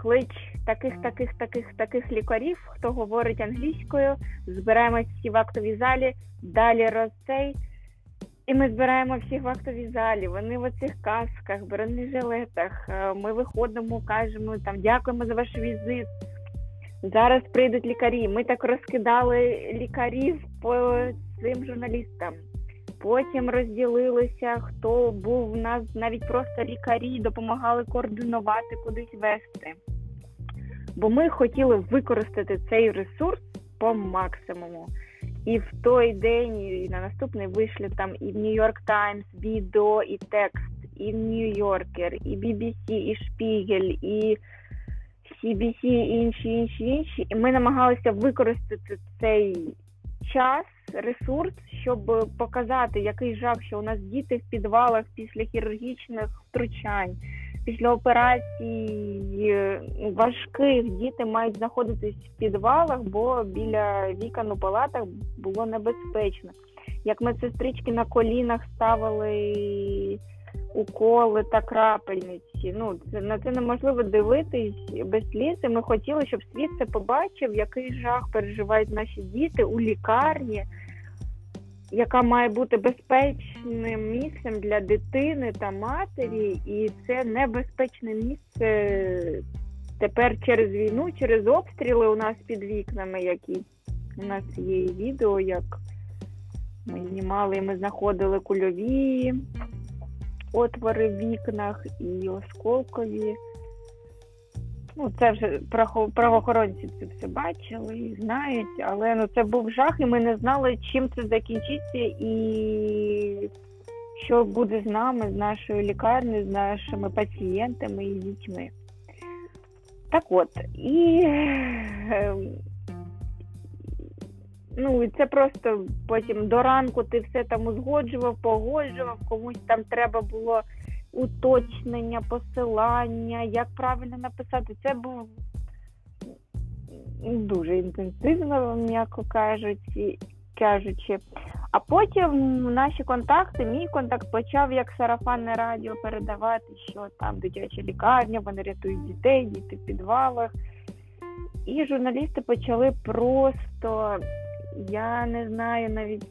клич таких, таких, таких, таких лікарів, хто говорить англійською, збираємось всі в актовій залі, далі розцей. І ми збираємо всіх в актовій залі. Вони в оцих касках, бронежилетах. Е, Ми виходимо, кажемо там дякуємо за ваш візит. Зараз прийдуть лікарі. Ми так розкидали лікарів по цим журналістам. Потім розділилися, хто був у нас навіть просто лікарі, допомагали координувати, кудись вести. Бо ми хотіли використати цей ресурс по максимуму. І в той день, і на наступний вийшли там і в Нью-Йорк Таймс відео, і текст, і Нью-Йоркер, і BBC, і Шпігель, і CBC, і інші, інші, інші. І ми намагалися використати цей час, ресурс, щоб показати, який жах, що у нас діти в підвалах після хірургічних втручань, після операцій е, важких діти мають знаходитись в підвалах, бо біля вікон у палатах було небезпечно. Як медсестрички на колінах ставили уколи та крапельниці. Ну, це на це неможливо дивитись без сліз. Ми хотіли, щоб світ це побачив, який жах переживають наші діти у лікарні, яка має бути безпечним місцем для дитини та матері, і це небезпечне місце тепер через війну, через обстріли у нас під вікнами, які у нас є і відео, як ми знімали, ми знаходили кульові отвори в вікнах і осколкові. Ну, це вже правоохоронці це все бачили і знають, але ну це був жах, і ми не знали, чим це закінчиться, і що буде з нами, з нашою лікарнею, з нашими пацієнтами і дітьми. Так от, і ем, ну, і це просто потім до ранку ти все там узгоджував, погоджував, комусь там треба було уточнення, посилання, як правильно написати. Це був дуже інтенсивно, м'яко кажучи, кажучи. А потім наші контакти, мій контакт почав як сарафанне радіо передавати, що там дитяча лікарня, вони рятують дітей, діти в підвалах. І журналісти почали просто, я не знаю, навіть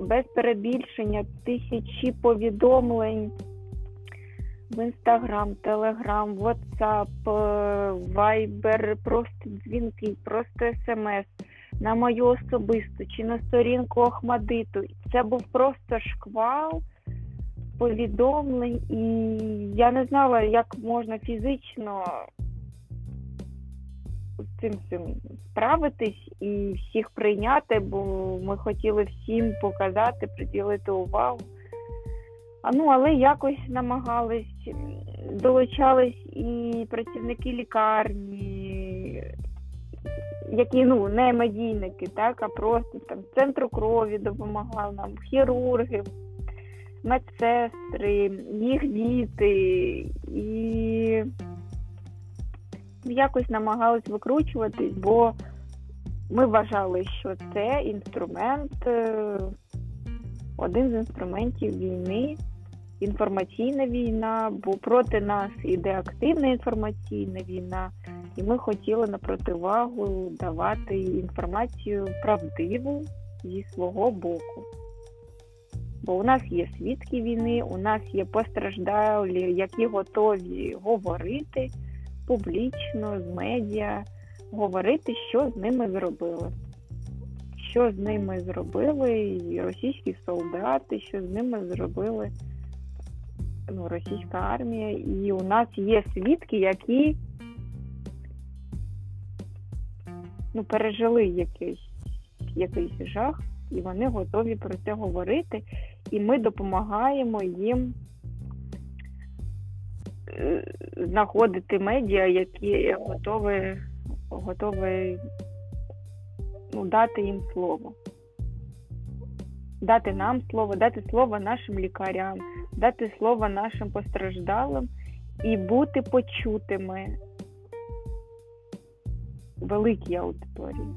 без перебільшення тисячі повідомлень в інстаграм, телеграм, ватсап, вайбер, просто дзвінки, просто смс на мою особисту чи на сторінку Охмадиту. Це був просто шквал повідомлень, і я не знала, як можна фізично з цим цим справитись і всіх прийняти, бо ми хотіли всім показати, приділити увагу. Ну, але якось намагались, долучались і працівники лікарні, які ну не медійники, так, а просто там центру крові допомагали нам, хірурги, медсестри, їх діти. І якось намагались викручуватись, бо ми вважали, що це інструмент, е, один з інструментів війни, інформаційна війна, бо проти нас іде активна інформаційна війна, і ми хотіли на противагу давати інформацію правдиву зі свого боку. Бо у нас є свідки війни, у нас є постраждалі, які готові говорити публічно з медіа, говорити, що з ними зробили. Що з ними зробили російські солдати, що з ними зробили ну, російська армія. І у нас є свідки, які ну, пережили якийсь, якийсь жах, і вони готові про це говорити, і ми допомагаємо їм е, знаходити медіа, які готові, готові ну, дати їм слово. Дати нам слово, дати слово нашим лікарям, дати слово нашим постраждалим і бути почутими великій аудиторії.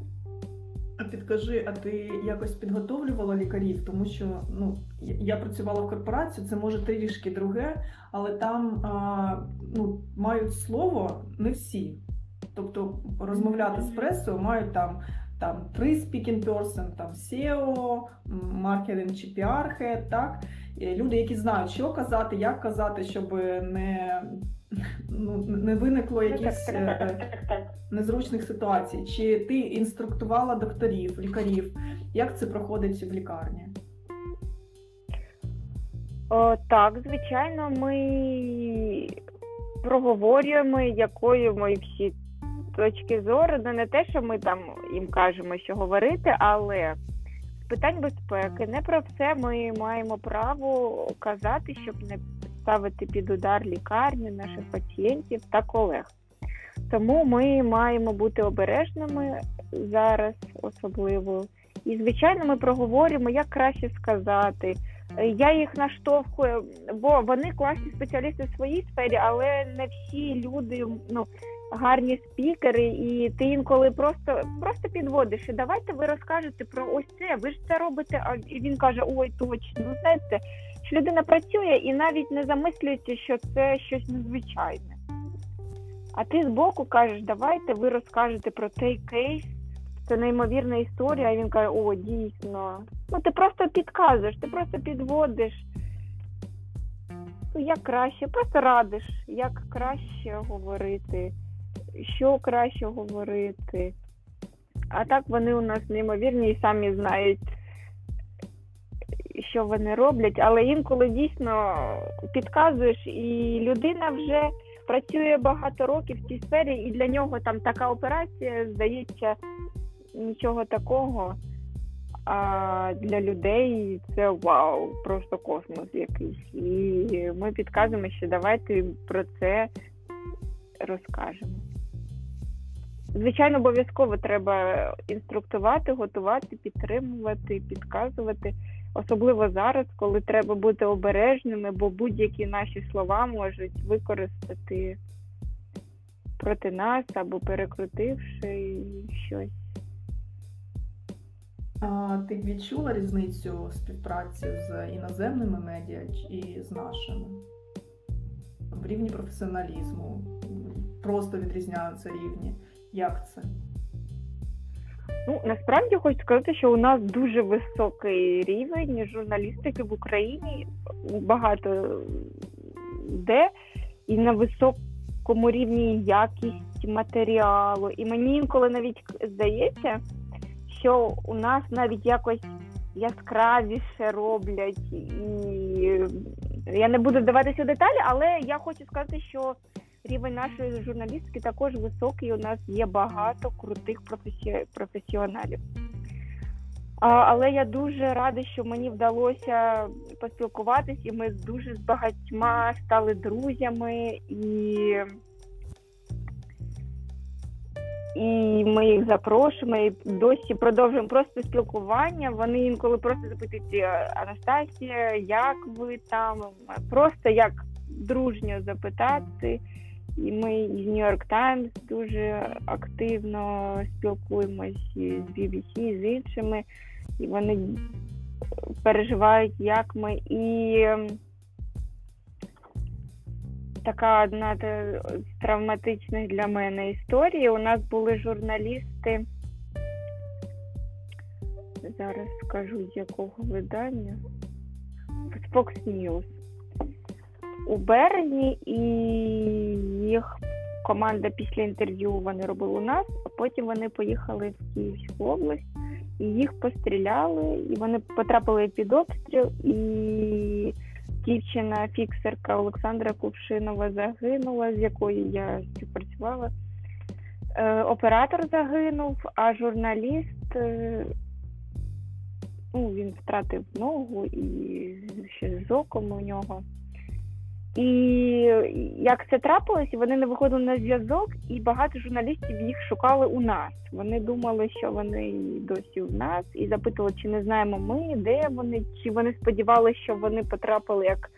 А підкажи, а ти якось підготовлювала лікарів? Тому що ну я- працювала в корпорації, це може трішки друге, але там а, ну, мають слово не всі. Тобто розмовляти з пресою мають там. Там три speaking person, там CEO, маркетинг чи піар-head, так? Люди, які знають, що казати, як казати, щоб не, ну, не виникло якісь е, незручних ситуацій? Чи ти інструктувала докторів, лікарів? Як це проходить в лікарні? О, так, звичайно, ми проговорюємо, якою ми всі точки зору. Ну, не те, що ми там їм кажемо, що говорити, але з питань безпеки не про все ми маємо право казати, щоб не ставити під удар лікарню, наших пацієнтів та колег. Тому ми маємо бути обережними зараз, особливо. І, звичайно, ми проговорюємо, як краще сказати. Е, Я їх наштовхую, бо вони класні спеціалісти в своїй сфері, але не всі люди ну, гарні спікери, і ти інколи просто просто підводиш. І давайте ви розкажете про ось це. Ви ж це робите. А і він каже: Ой, точно, знаєте, що людина працює і навіть не замислюється, що це щось незвичайне. А ти збоку кажеш, давайте ви розкажете про цей кейс. Це неймовірна історія. А він каже: О, дійсно. Ну ти просто підказуєш, ти просто підводиш. Ну, як краще, просто радиш, як краще говорити, що краще говорити. А так вони у нас неймовірні і самі знають, що вони роблять, але інколи дійсно підказуєш, і людина вже працює багато років в цій сфері, і для нього там така операція здається нічого такого. А для людей це вау, просто космос якийсь. І ми підказуємо, що давайте про це розкажемо. Звичайно, обов'язково треба інструктувати, готувати, підтримувати, підказувати, особливо зараз, коли треба бути обережними, бо будь-які наші слова можуть використати проти нас або перекрутивши щось. А ти відчула різницю співпраці з іноземними медіа і з нашими? В рівні професіоналізму просто відрізняються рівні. Як це? Ну насправді хочу сказати, що у нас дуже високий рівень журналістики в Україні багато де і на високому рівні якість матеріалу. І мені інколи навіть здається, що у нас навіть якось яскравіше роблять, і я не буду вдаватися деталі, але я хочу сказати, що рівень нашої журналістики також високий. У нас є багато крутих професі... професіоналів. А, але я дуже рада, що мені вдалося поспілкуватись, і ми дуже з багатьма стали друзями і і ми їх запрошуємо і досі продовжуємо просто спілкування. Вони інколи просто запитують «Е, Анастасія, як ви там? Просто як дружньо запитати. І ми з Нью-Йорк Таймс дуже активно спілкуємось з BBC, з іншими, і вони переживають, як ми. І ем, така одна з травматичних для мене історій. У нас були журналісти. Зараз скажу з якого видання. Fox News у березні, і їх команда після інтерв'ю вони робили у нас, а потім вони поїхали в Київську область і їх постріляли, і вони потрапили під обстріл, і дівчина, фіксерка Олександра Кувшинова загинула, з якою я співпрацювала. Е, оператор загинув, а журналіст е, ну, він втратив ногу і ще з оком у нього. І як це трапилось, вони не виходили на зв'язок, і багато журналістів їх шукали у нас. Вони думали, що вони досі в нас, і запитували, чи не знаємо ми, де вони, чи вони сподівалися, що вони потрапили як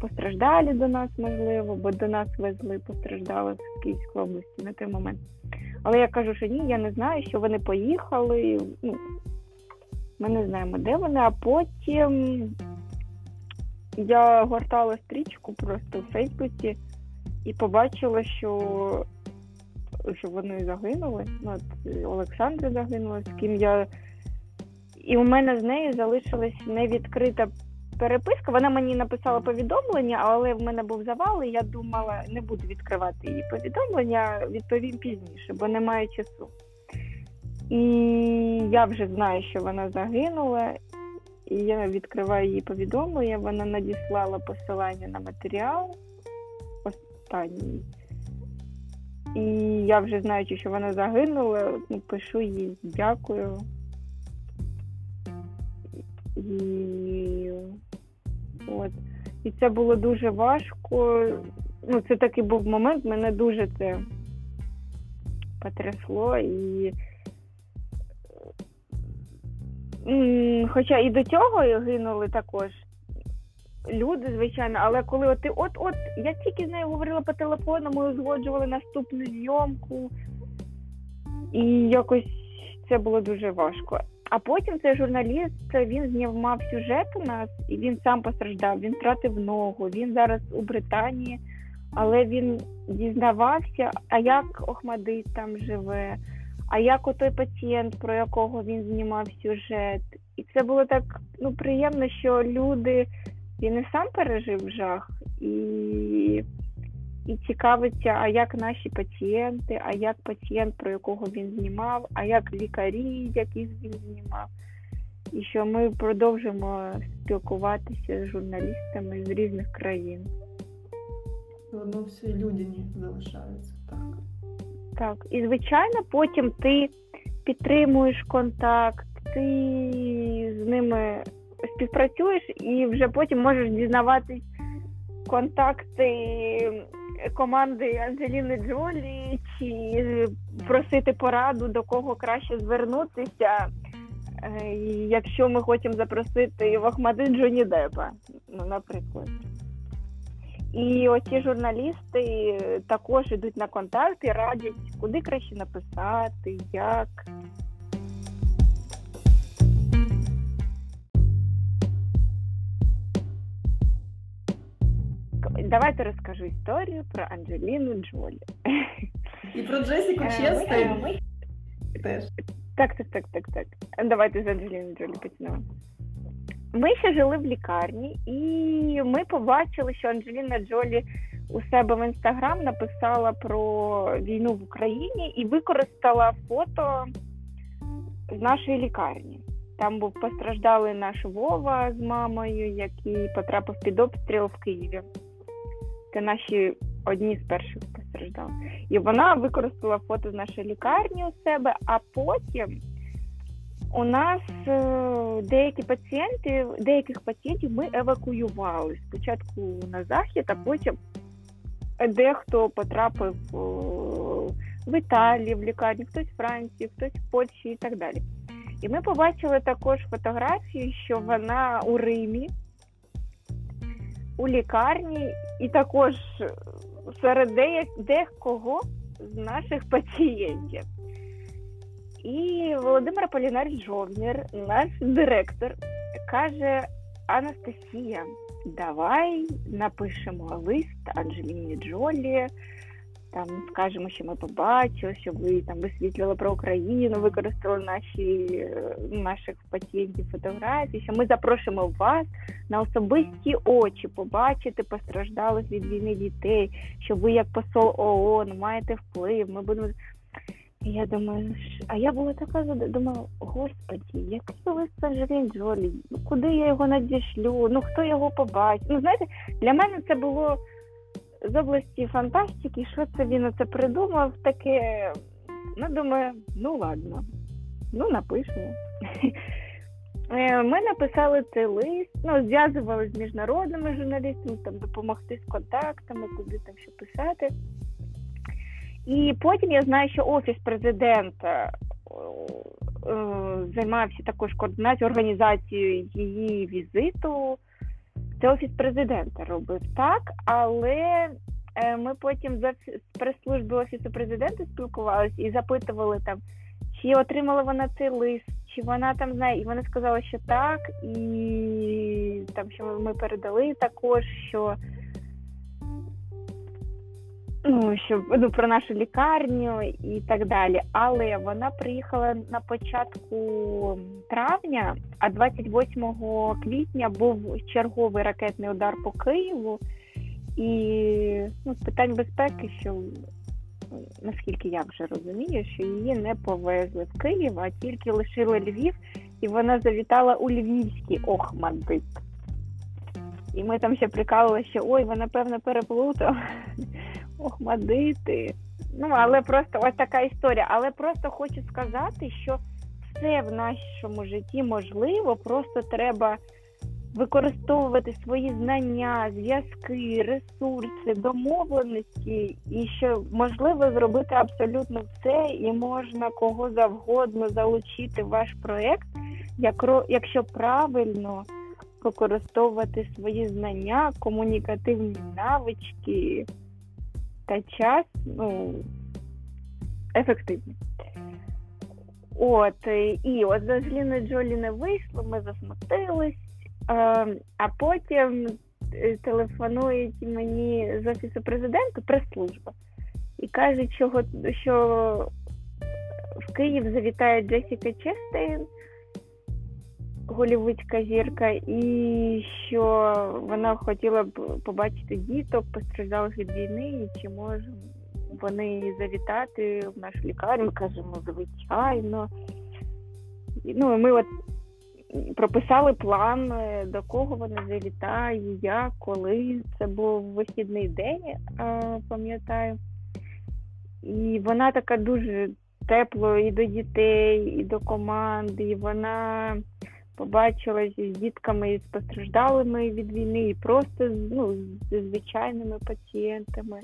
постраждалі до нас, можливо, бо до нас везли постраждали в Київській області на той момент. Але я кажу, що ні, я не знаю, що вони поїхали. Ну, Ми не знаємо, де вони, а потім. Я гортала стрічку просто в Фейсбуці і побачила, що що вони загинули. Ну, от Олександра загинула, з ким я. І у мене з нею залишилась невідкрита переписка. Вона мені написала повідомлення, але в мене був завал, і я думала, не буду відкривати її повідомлення, відповім пізніше, бо немає часу. І я вже знаю, що вона загинула, і я відкриваю її повідомлення, вона надіслала посилання на матеріал останній. І я вже знаючи, що вона загинула, ну, пишу їй дякую. І от. І це було дуже важко. Ну, Це такий був момент, мене дуже це потрясло і Хоча і до цього гинули також люди, звичайно, але коли от ти от-от, я тільки з нею говорила по телефону, ми узгоджували наступну зйомку, і якось це було дуже важко. А потім цей журналіст він знімав сюжет у нас, і він сам постраждав, він втратив ногу, він зараз у Британії, але він дізнавався, а як Охмадит там живе. А як отой пацієнт, про якого він знімав сюжет, і це було так ну приємно, що люди він і сам пережив жах і і цікавиться, а як наші пацієнти, а як пацієнт, про якого він знімав, а як лікарі, яких він знімав. І що ми продовжимо спілкуватися з журналістами з різних країн. Воно всі людяні залишаються так. Так, і звичайно, потім ти підтримуєш контакт, ти з ними співпрацюєш і вже потім можеш дізнаватись контакти команди Анджеліни Джолі, чи просити пораду, до кого краще звернутися, е, якщо ми хочемо запросити в Ахмади Джоні Депа, ну, наприклад. І оці журналісти також йдуть на контакт і радять, куди краще написати, як. Давайте розкажу історію про Анджеліну Джолі. І про Джесіку Честейн теж. Так, так, так, так, так. Давайте з Анджеліни Джолі почнемо. Ми ще жили в лікарні, і ми побачили, що Анджеліна Джолі у себе в інстаграм написала про війну в Україні і використала фото з нашої лікарні. Там був постраждалий наш Вова з мамою, який потрапив під обстріл в Києві. Це наші одні з перших постраждали. І вона використала фото з нашої лікарні у себе, а потім у нас е, деякі пацієнти, деяких пацієнтів ми евакуювали спочатку на захід, а потім дехто потрапив в Італії, в лікарні, хтось в Франції, хтось в Польщі і так далі. І ми побачили також фотографію, що вона у Римі, у лікарні, і також серед декого з наших пацієнтів. І Володимир Полінарич Жовнір, наш директор, каже: Анастасія, давай напишемо лист Анджеліні Джолі. Там скажемо, що ми побачили, щоб ви там висвітлювали про Україну, використали наші наших пацієнтів фотографії. Що ми запрошуємо вас на особисті очі побачити постраждалих від війни дітей, що ви, як посол ООН, маєте вплив. Ми будемо. Я думаю, а я була така думала, господі, який Анджелін Джолі, куди я його надішлю? Ну хто його побачить? Ну знаєте, для мене це було з області фантастики, що це він оце придумав, таке. Ну, думаю, ну ладно, ну напишемо. Ми написали цей лист, ну, зв'язувалися з міжнародними журналістами, там допомогти з контактами, куди там що писати. І потім я знаю, що офіс президента займався також координацією організацією її візиту. Це офіс президента робив так, але ми потім з прес-служби офісу президента спілкувалися і запитували там, чи отримала вона цей лист, чи вона там знає, і вони сказали, що так, і там що ми передали також, що ну, що ну, про нашу лікарню і так далі. Але вона приїхала на початку травня, а 28 квітня був черговий ракетний удар по Києву. І ну, з питань безпеки, що наскільки я вже розумію, що її не повезли в Київ, а тільки лишили Львів, і вона завітала у Львівський Охмадит. І ми там ще прикалували, що ой, вона певно переплутала Охмадити. Ну, але просто ось така історія. Але просто хочу сказати, що все в нашому житті можливо, просто треба використовувати свої знання, зв'язки, ресурси, домовленості, і що можливо зробити абсолютно все, і можна кого завгодно залучити в ваш проєкт, якщо правильно використовувати свої знання, комунікативні навички час ну, ефективні. От, і от з Анджеліною Джолі не вийшло, ми засмутились, а потім е, телефонують мені з офісу президента прес-служба і кажуть, що що в Київ завітає Джесіка Честейн, голівудська зірка, і що вона хотіла б побачити діток, постраждалих від війни, і чи можуть вони завітати в нашу лікарню. Кажемо, звичайно. Ну, Ми от прописали план, е, до кого вона завітає, як, коли. Це був вихідний день, пам'ятаю. І вона така дуже тепло і до дітей, і до команди. І вона побачилась з дітками і з постраждалими від війни, і просто ну, з звичайними пацієнтами.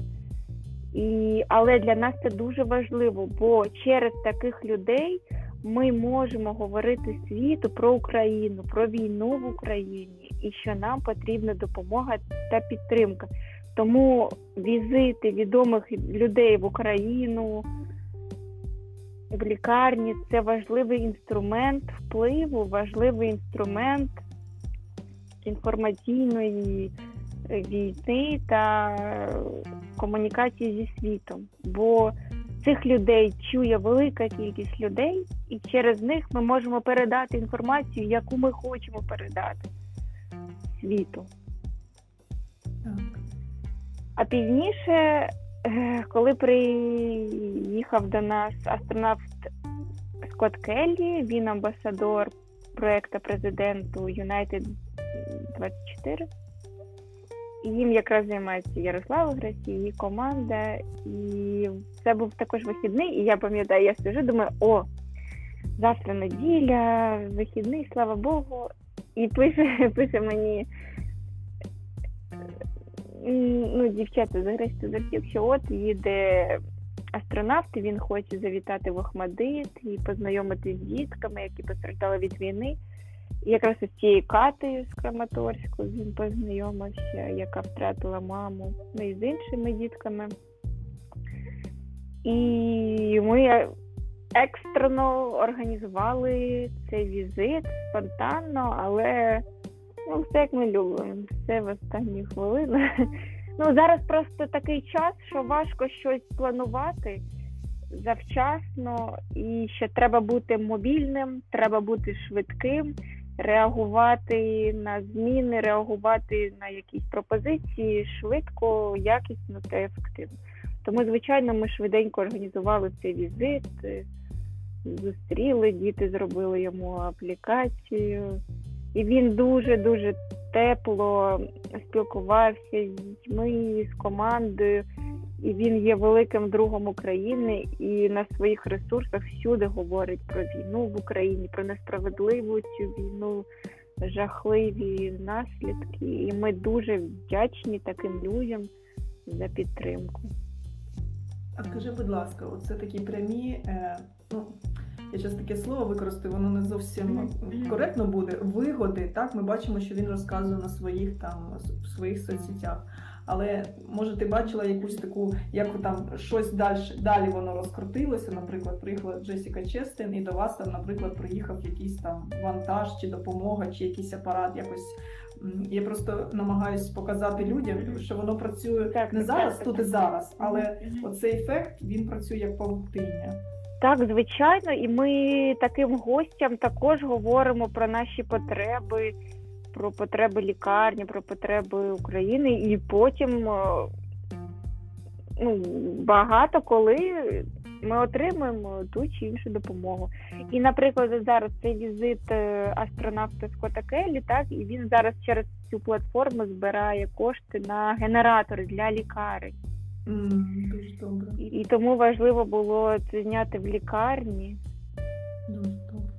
І, Але для нас це дуже важливо, бо через таких людей ми можемо говорити світу про Україну, про війну в Україні і що нам потрібна допомога та підтримка. Тому візити відомих людей в Україну в лікарні це важливий інструмент впливу, важливий інструмент інформаційної війни та комунікації зі світом. Бо цих людей чує велика кількість людей, і через них ми можемо передати інформацію, яку ми хочемо передати світу. А пізніше, коли приїхав до нас астронавт Скотт Келлі, він амбасадор проекту президенту United 24. І їм якраз займається Ярослава Грасі, її команда. І це був також вихідний. І я пам'ятаю, я сижу, думаю, о, завтра неділя, вихідний, слава Богу. І пише пише мені ну, дівчата з Гресі Дартів, що от їде астронавт, і він хоче завітати в Охмадит і познайомитись з дітками, які постраждали від війни. І якраз з цією Катею з Краматорську він познайомився, яка втратила маму, ну і з іншими дітками. І ми екстрено організували цей візит спонтанно, але ну, все як ми любимо, все в останні хвилини. Ну зараз просто такий час, що важко щось планувати завчасно, і ще треба бути мобільним, треба бути швидким, реагувати на зміни, реагувати на якісь пропозиції швидко, якісно та ефективно. Тому, звичайно, ми швиденько організували цей візит, е, зустріли, діти зробили йому аплікацію, і він дуже дуже тепло спілкувався з дітьми, з командою, і він є великим другом України і на своїх ресурсах всюди говорить про війну в Україні, про несправедливу цю війну, жахливі наслідки. І ми дуже вдячні таким людям за підтримку. А скажи, будь ласка, оце такі прямі, е, ну я зараз таке слово використаю, воно не зовсім коректно буде. Вигоди, так ми бачимо, що він розказує на своїх там в своїх соцсетях. Але може ти бачила якусь таку, як там щось далі далі воно розкрутилося. Наприклад, приїхала Джесіка Честин, і до вас там, наприклад, приїхав якийсь там вантаж чи допомога, чи якийсь апарат. Якось я просто намагаюся показати людям, що воно працює так, не зараз, так, тут так. і зараз, але оцей ефект він працює як павутиння. Так, звичайно, і ми таким гостям також говоримо про наші потреби, про потреби лікарні, про потреби України, і потім ну, багато коли ми отримуємо ту чи іншу допомогу. І, наприклад, зараз цей візит е, астронавта Скотта Келлі, так, і він зараз через цю платформу збирає кошти на генератори для лікарень. Mm, дуже добре. І, і тому важливо було це зняти в лікарні. Дуже добре.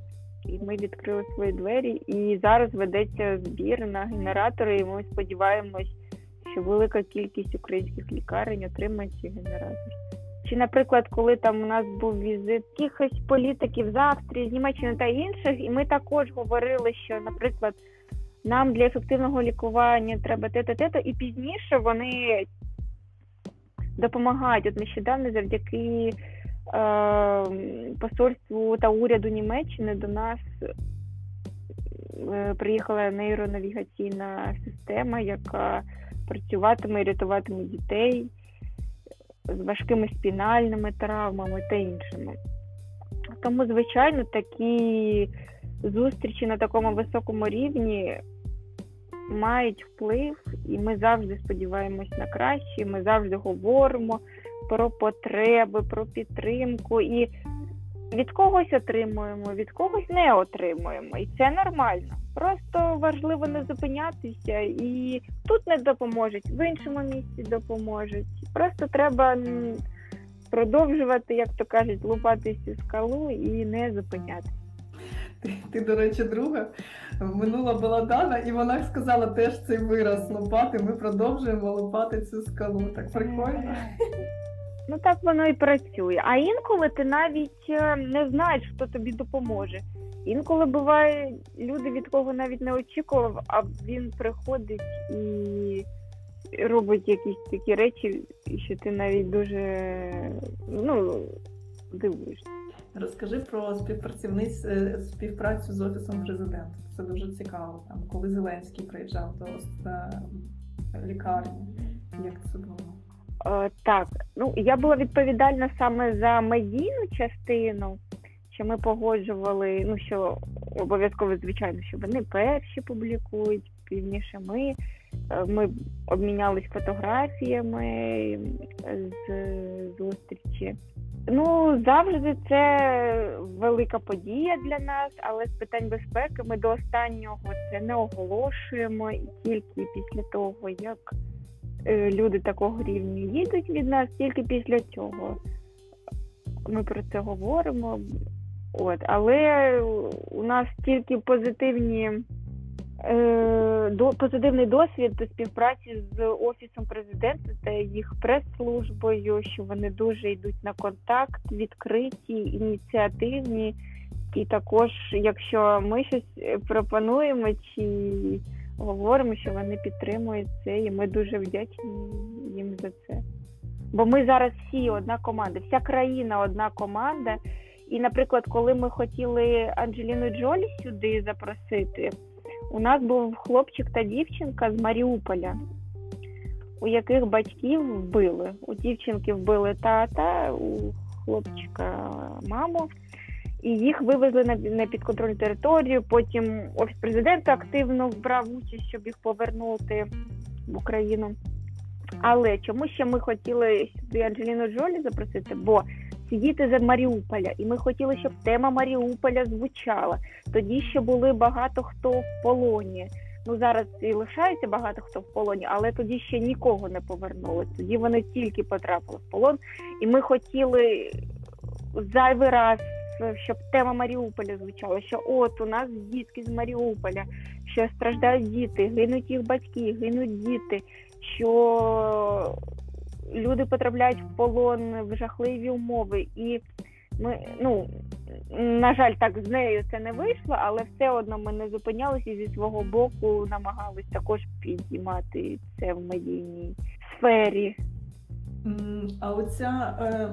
І ми відкрили свої двері, і зараз ведеться збір на генератори. І ми сподіваємось, що велика кількість українських лікарень отримає ці генератори. Чи, наприклад, коли там у нас був візит якихось політиків з Австрії, з Німеччини та інших, і ми також говорили, що, наприклад, нам для ефективного лікування треба те-то, і пізніше вони допомагають. От нещодавно завдяки е, посольству та уряду Німеччини до нас е, приїхала нейронавігаційна система, яка працюватиме і рятуватиме дітей з важкими спінальними травмами та іншими. Тому, звичайно, такі зустрічі на такому високому рівні мають вплив, і ми завжди сподіваємось на краще. Ми завжди говоримо про потреби, про підтримку. І від когось отримуємо, від когось не отримуємо. І це нормально. Просто важливо не зупинятися, і тут не допоможуть, в іншому місці допоможуть. Просто треба продовжувати, як то кажуть, лупати цю скалу і не зупинятися. Ти, ти, до речі, друга минула була Дана, і вона сказала теж цей вираз лопати. Ми продовжуємо лопати цю скалу. Так прикольно. Ну так воно і працює. А інколи ти навіть не знаєш, хто тобі допоможе. Інколи буває, люди від кого навіть не очікував, а він приходить і робить якісь такі речі, що ти навіть дуже ну, дивуєшся. Розкажи про співпрацівниць співпрацю з офісом президента. Це дуже цікаво. Там коли Зеленський приїжджав до лікарні, як це було? О, так, ну я була відповідальна саме за медійну частину, що ми погоджували. Ну що обов'язково, звичайно, що вони перші публікують, пізніше ми. Ми обмінялись фотографіями з зустрічі. Ну, завжди це велика подія для нас, але з питань безпеки ми до останнього це не оголошуємо, і тільки після того, як люди такого рівня їдуть від нас, тільки після цього ми про це говоримо. От, Але у нас тільки позитивні е, позитивний досвід до співпраці з офісом президента та їх прес-службою, що вони дуже йдуть на контакт, відкриті, ініціативні. І також, якщо ми щось пропонуємо чи говоримо, що вони підтримують це, і ми дуже вдячні їм за це. Бо ми зараз всі одна команда, вся країна одна команда. І, наприклад, коли ми хотіли Анджеліну Джолі сюди запросити, у нас був хлопчик та дівчинка з Маріуполя, у яких батьків вбили. У дівчинки вбили тата, у хлопчика маму. І їх вивезли на підконтрольну територію. Потім офіс президента активно брав участь, щоб їх повернути в Україну. Але чому ще ми хотіли сюди Анджеліну Джолі запросити? Бо ці діти з Маріуполя, і ми хотіли, щоб тема Маріуполя звучала. Тоді ще були багато хто в полоні. Ну зараз і лишається багато хто в полоні, але тоді ще нікого не повернули. Тоді вони тільки потрапили в полон, і ми хотіли зайвий раз. Щоб тема Маріуполя звучала, що от у нас дітки з Маріуполя, що страждають діти, гинуть їх батьки, гинуть діти, що люди потрапляють в полон в жахливі умови, і ми ну на жаль, так з нею це не вийшло, але все одно ми не зупинялися і зі свого боку намагались також підіймати це в медійній сфері. А оця е,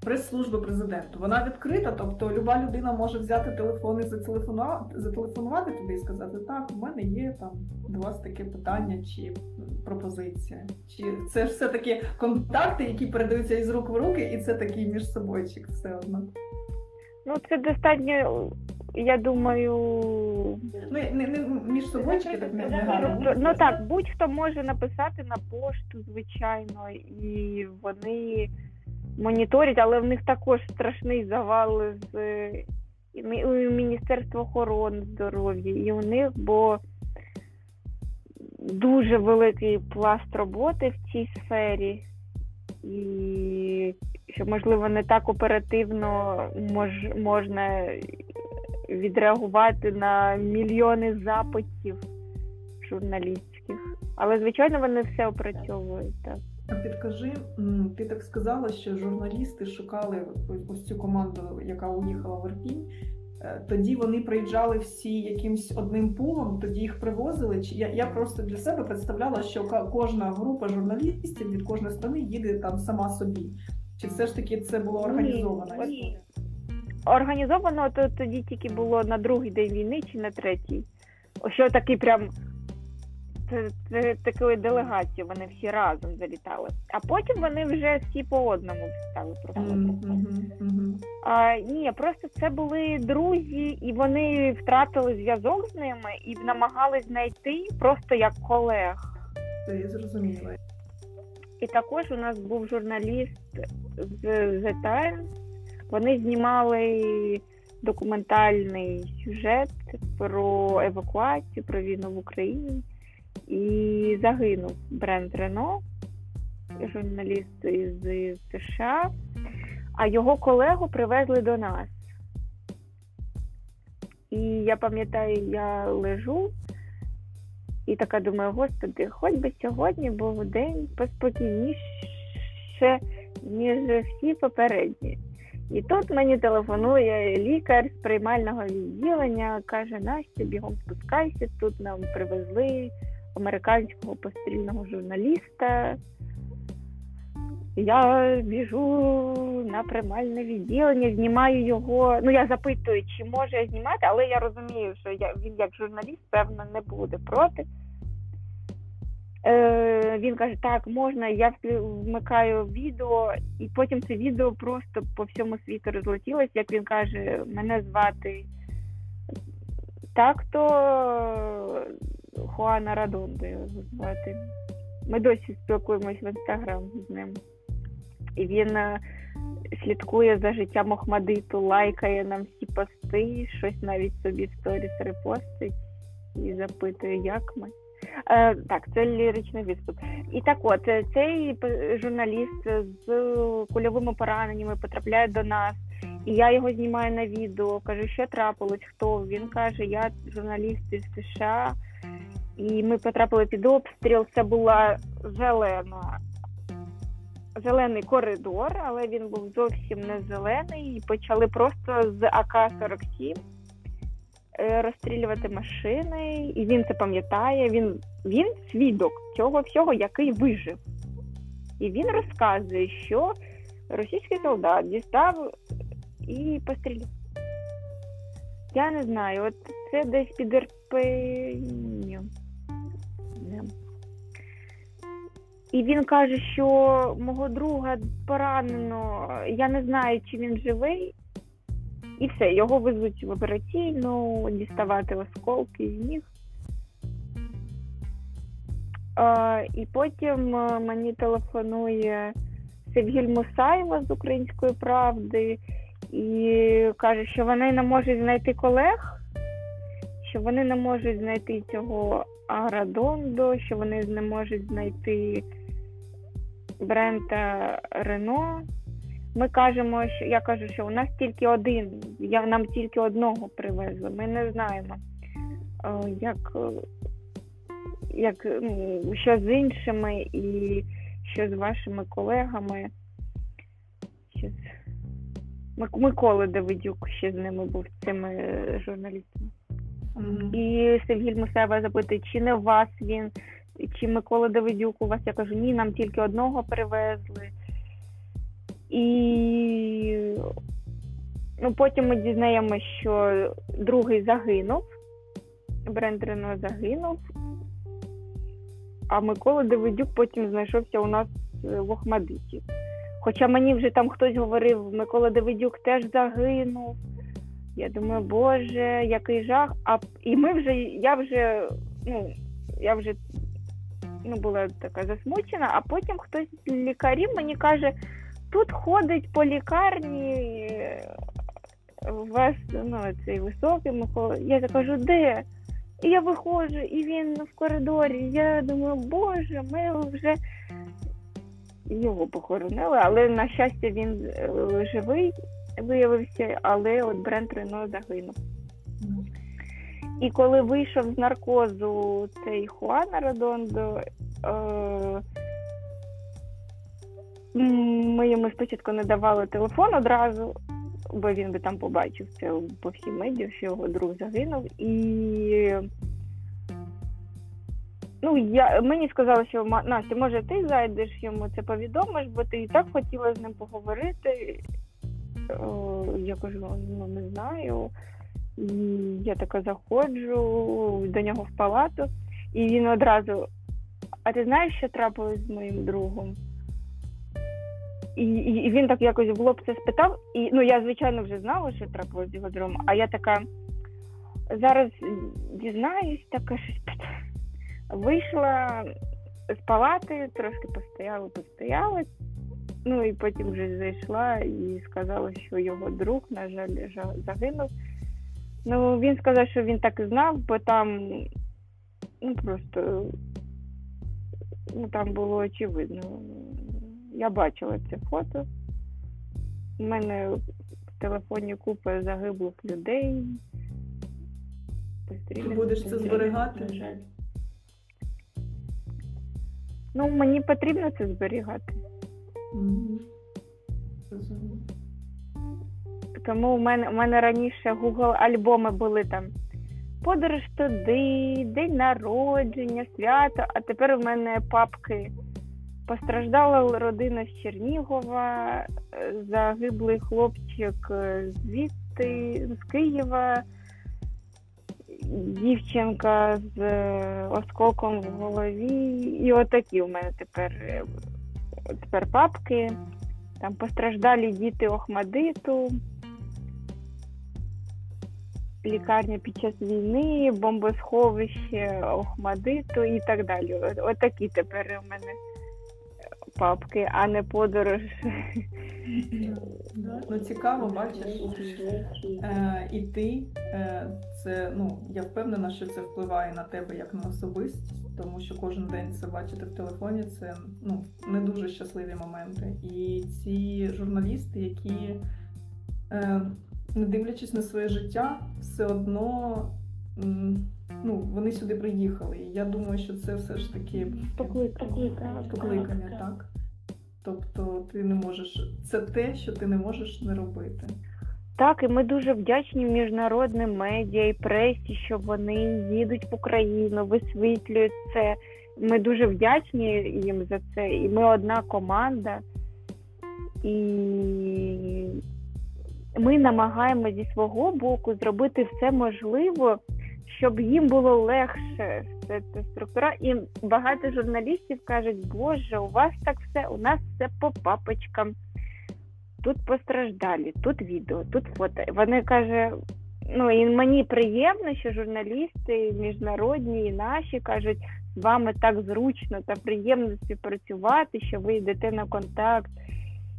прес-служба президенту, вона відкрита, тобто люба людина може взяти телефон і зателефонувати, зателефонувати туди і сказати, так, у мене є там до вас таке питання чи пропозиція. Чи це ж все-таки контакти, які передаються із рук в руки, і це такий між собойчик все одно. Ну, це достатньо, я думаю. Ну, не, не між собойчики так не гарно. Ну так, будь-хто може написати на пошту, звичайно, і вони моніторять, але в них також страшний завал з Міністерства охорони здоров'я, і у них, бо дуже великий пласт роботи в цій сфері, і що, можливо, не так оперативно мож, можна відреагувати на мільйони запитів журналістських. Але, звичайно, вони все опрацьовують так. Підкажи, ти так сказала, що журналісти шукали ось цю команду, яка уїхала в Ірпінь. Е, тоді вони приїжджали всі якимсь одним пулом, тоді їх привозили. Я я просто для себе представляла, що кожна група журналістів від кожної сторони їде там сама собі. Чи все ж таки це було організовано? Ні, ні. Організовано то тоді тільки було на другий день війни чи на третій. Що такий прям такою делегацією, вони всі разом залітали. А потім вони вже всі по одному стали проходити. А, Ні, просто це були друзі, і вони втратили зв'язок з ними і намагались знайти просто як колег. Це я зрозуміла. І також у нас був журналіст з The Times. Вони знімали документальний сюжет про евакуацію, про війну в Україні і загинув бренд Рено, журналіст із США, а його колегу привезли до нас. І я пам'ятаю, я лежу і така думаю, господи, хоч би сьогодні був день поспокійніше, ніж всі попередні. І тут мені телефонує лікар з приймального відділення, каже, Настя, бігом спускайся, тут нам привезли американського пострільного журналіста. Я біжу на приймальне відділення, знімаю його. Ну, я запитую, чи може я знімати, але я розумію, що я, він як журналіст, певно, не буде проти. Е, Він каже, так, можна, я вмикаю відео, і потім це відео просто по всьому світу розлетілось. Як він каже, мене звати так-то Хуана Радонда його звати. Ми досі спілкуємось в інстаграм з ним. І він е, слідкує за життям Охмадиту, лайкає нам всі пости, щось навіть собі в сторіс репостить і запитує, як ми. Е, Так, це ліричний виступ. І так от, е, цей журналіст з кульовими пораненнями потрапляє до нас І я його знімаю на відео, кажу, що трапилось, хто. Він каже, я журналіст із США, і ми потрапили під обстріл. Це була зелена. Зелений коридор, але він був зовсім не зелений. І почали просто з АК-47 е, розстрілювати машини, і він це пам'ятає. Він, він свідок цього всього, який вижив. І він розказує, що російський солдат дістав і постріляв. Я не знаю, от це десь під РП. Не. І він каже, що мого друга поранено, я не знаю, чи він живий. І все, його везуть в операційну, діставати осколки з ніг. І потім е, мені телефонує Севгіль Мусаєва з Української правди і каже, що вони не можуть знайти колег, що вони не можуть знайти цього Аградондо, що вони не можуть знайти Брента Рено. Ми кажемо, що я кажу, що у нас тільки один, я, нам тільки одного привезли. Ми не знаємо, е, як, як що з іншими і що з вашими колегами. Що з... Микола Давидюк ще з ними був цими е, журналістами. Мгм. І Сергій Мусева запитує, чи не вас він, чи Микола Давидюк у вас. Я кажу, ні, нам тільки одного привезли. І ну, потім ми дізнаємося, що другий загинув, Бренд Рено загинув, а Микола Давидюк потім знайшовся у нас в Охмадиті. Хоча мені вже там хтось говорив, Микола Давидюк теж загинув. Я думаю, боже, який жах. А і ми вже, я вже, ну, я вже ну, була така засмучена, а потім хтось з лікарів мені каже, тут ходить по лікарні вас ну, цей високий Микола. Я кажу, де? І я виходжу, і він в коридорі. Я думаю, боже, ми вже його похоронили, але на щастя він е, живий виявився, але от Брент Рено загинув. І коли вийшов з наркозу цей Хуан Родондо, е, ми йому спочатку не давали телефон одразу, бо він би там побачив це по всім медіа, що його друг загинув. І ну, я, мені сказали, що «Ма- Настя, може ти зайдеш йому це повідомиш, бо ти і так хотіла з ним поговорити. О, я кажу, ну не знаю. Я така заходжу до нього в палату, і він одразу. А ти знаєш, що трапилось з моїм другом? І, і, він так якось в лоб це спитав. І ну я, звичайно, вже знала, що трапилось з його другом, а я така зараз дізнаюсь, така щось. Вийшла з палати, трошки постояла, постояла. Ну і потім вже зайшла і сказала, що його друг, на жаль, загинув. Ну, він сказав, що він так і знав, бо там ну просто ну, там було очевидно. Я бачила це фото. У мене в телефоні купа загиблих людей. Постріляних Будеш це зберігати? на жаль. Ну, мені потрібно це зберігати. Розумію. Тому у мене у мене раніше Google альбоми були там подорож туди, день народження, свято. А тепер у мене папки постраждала родина з Чернігова, загиблий хлопчик звідти, з Києва, дівчинка з е, осколком в голові. І отакі у мене тепер, е, тепер папки. Там постраждалі діти Охмадиту, лікарня під час війни, бомбосховище Охмадиту і так далі. Отакі тепер у мене папки, а не подорож. Ну цікаво, бачиш. Е, і ти, е, це ну я впевнена, що це впливає на тебе як на особистість, тому що кожен день це бачити в телефоні, це ну не дуже щасливі моменти. І ці журналісти, які е, не дивлячись на своє життя, все одно ну, вони сюди приїхали. І я думаю, що це все ж таки Покликання. покликання, так. Тобто ти не можеш. Це те, що ти не можеш не робити. Так, і ми дуже вдячні міжнародним медіа і пресі, що вони їдуть в Україну, висвітлюють це. Ми дуже вдячні їм за це. І ми одна команда. І ми намагаємося зі свого боку зробити все можливе, щоб їм було легше все це структура. І багато журналістів кажуть, Боже, у вас так все, у нас все по папочкам. Тут постраждалі, тут відео, тут фото. Вони каже, ну і мені приємно, що журналісти міжнародні і наші кажуть, з вами так зручно та приємно співпрацювати, що ви йдете на контакт.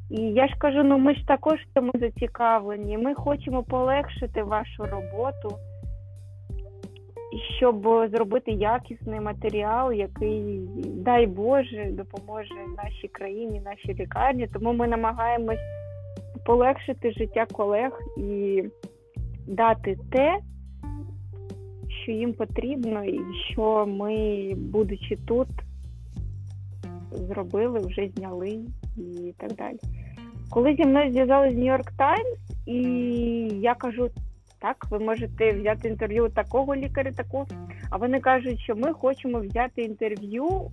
І я ж кажу, ну ми ж також в цьому зацікавлені. Ми хочемо полегшити вашу роботу, щоб зробити якісний матеріал, який, дай Боже, допоможе нашій країні, нашій лікарні. Тому ми намагаємось полегшити життя колег і дати те, що їм потрібно, і що ми, будучи тут, зробили, вже зняли і так далі. Коли зі мною зв'язали з Нью-Йорк Таймс, і я кажу, так, ви можете взяти інтерв'ю такого лікаря, такого. А вони кажуть, що ми хочемо взяти інтерв'ю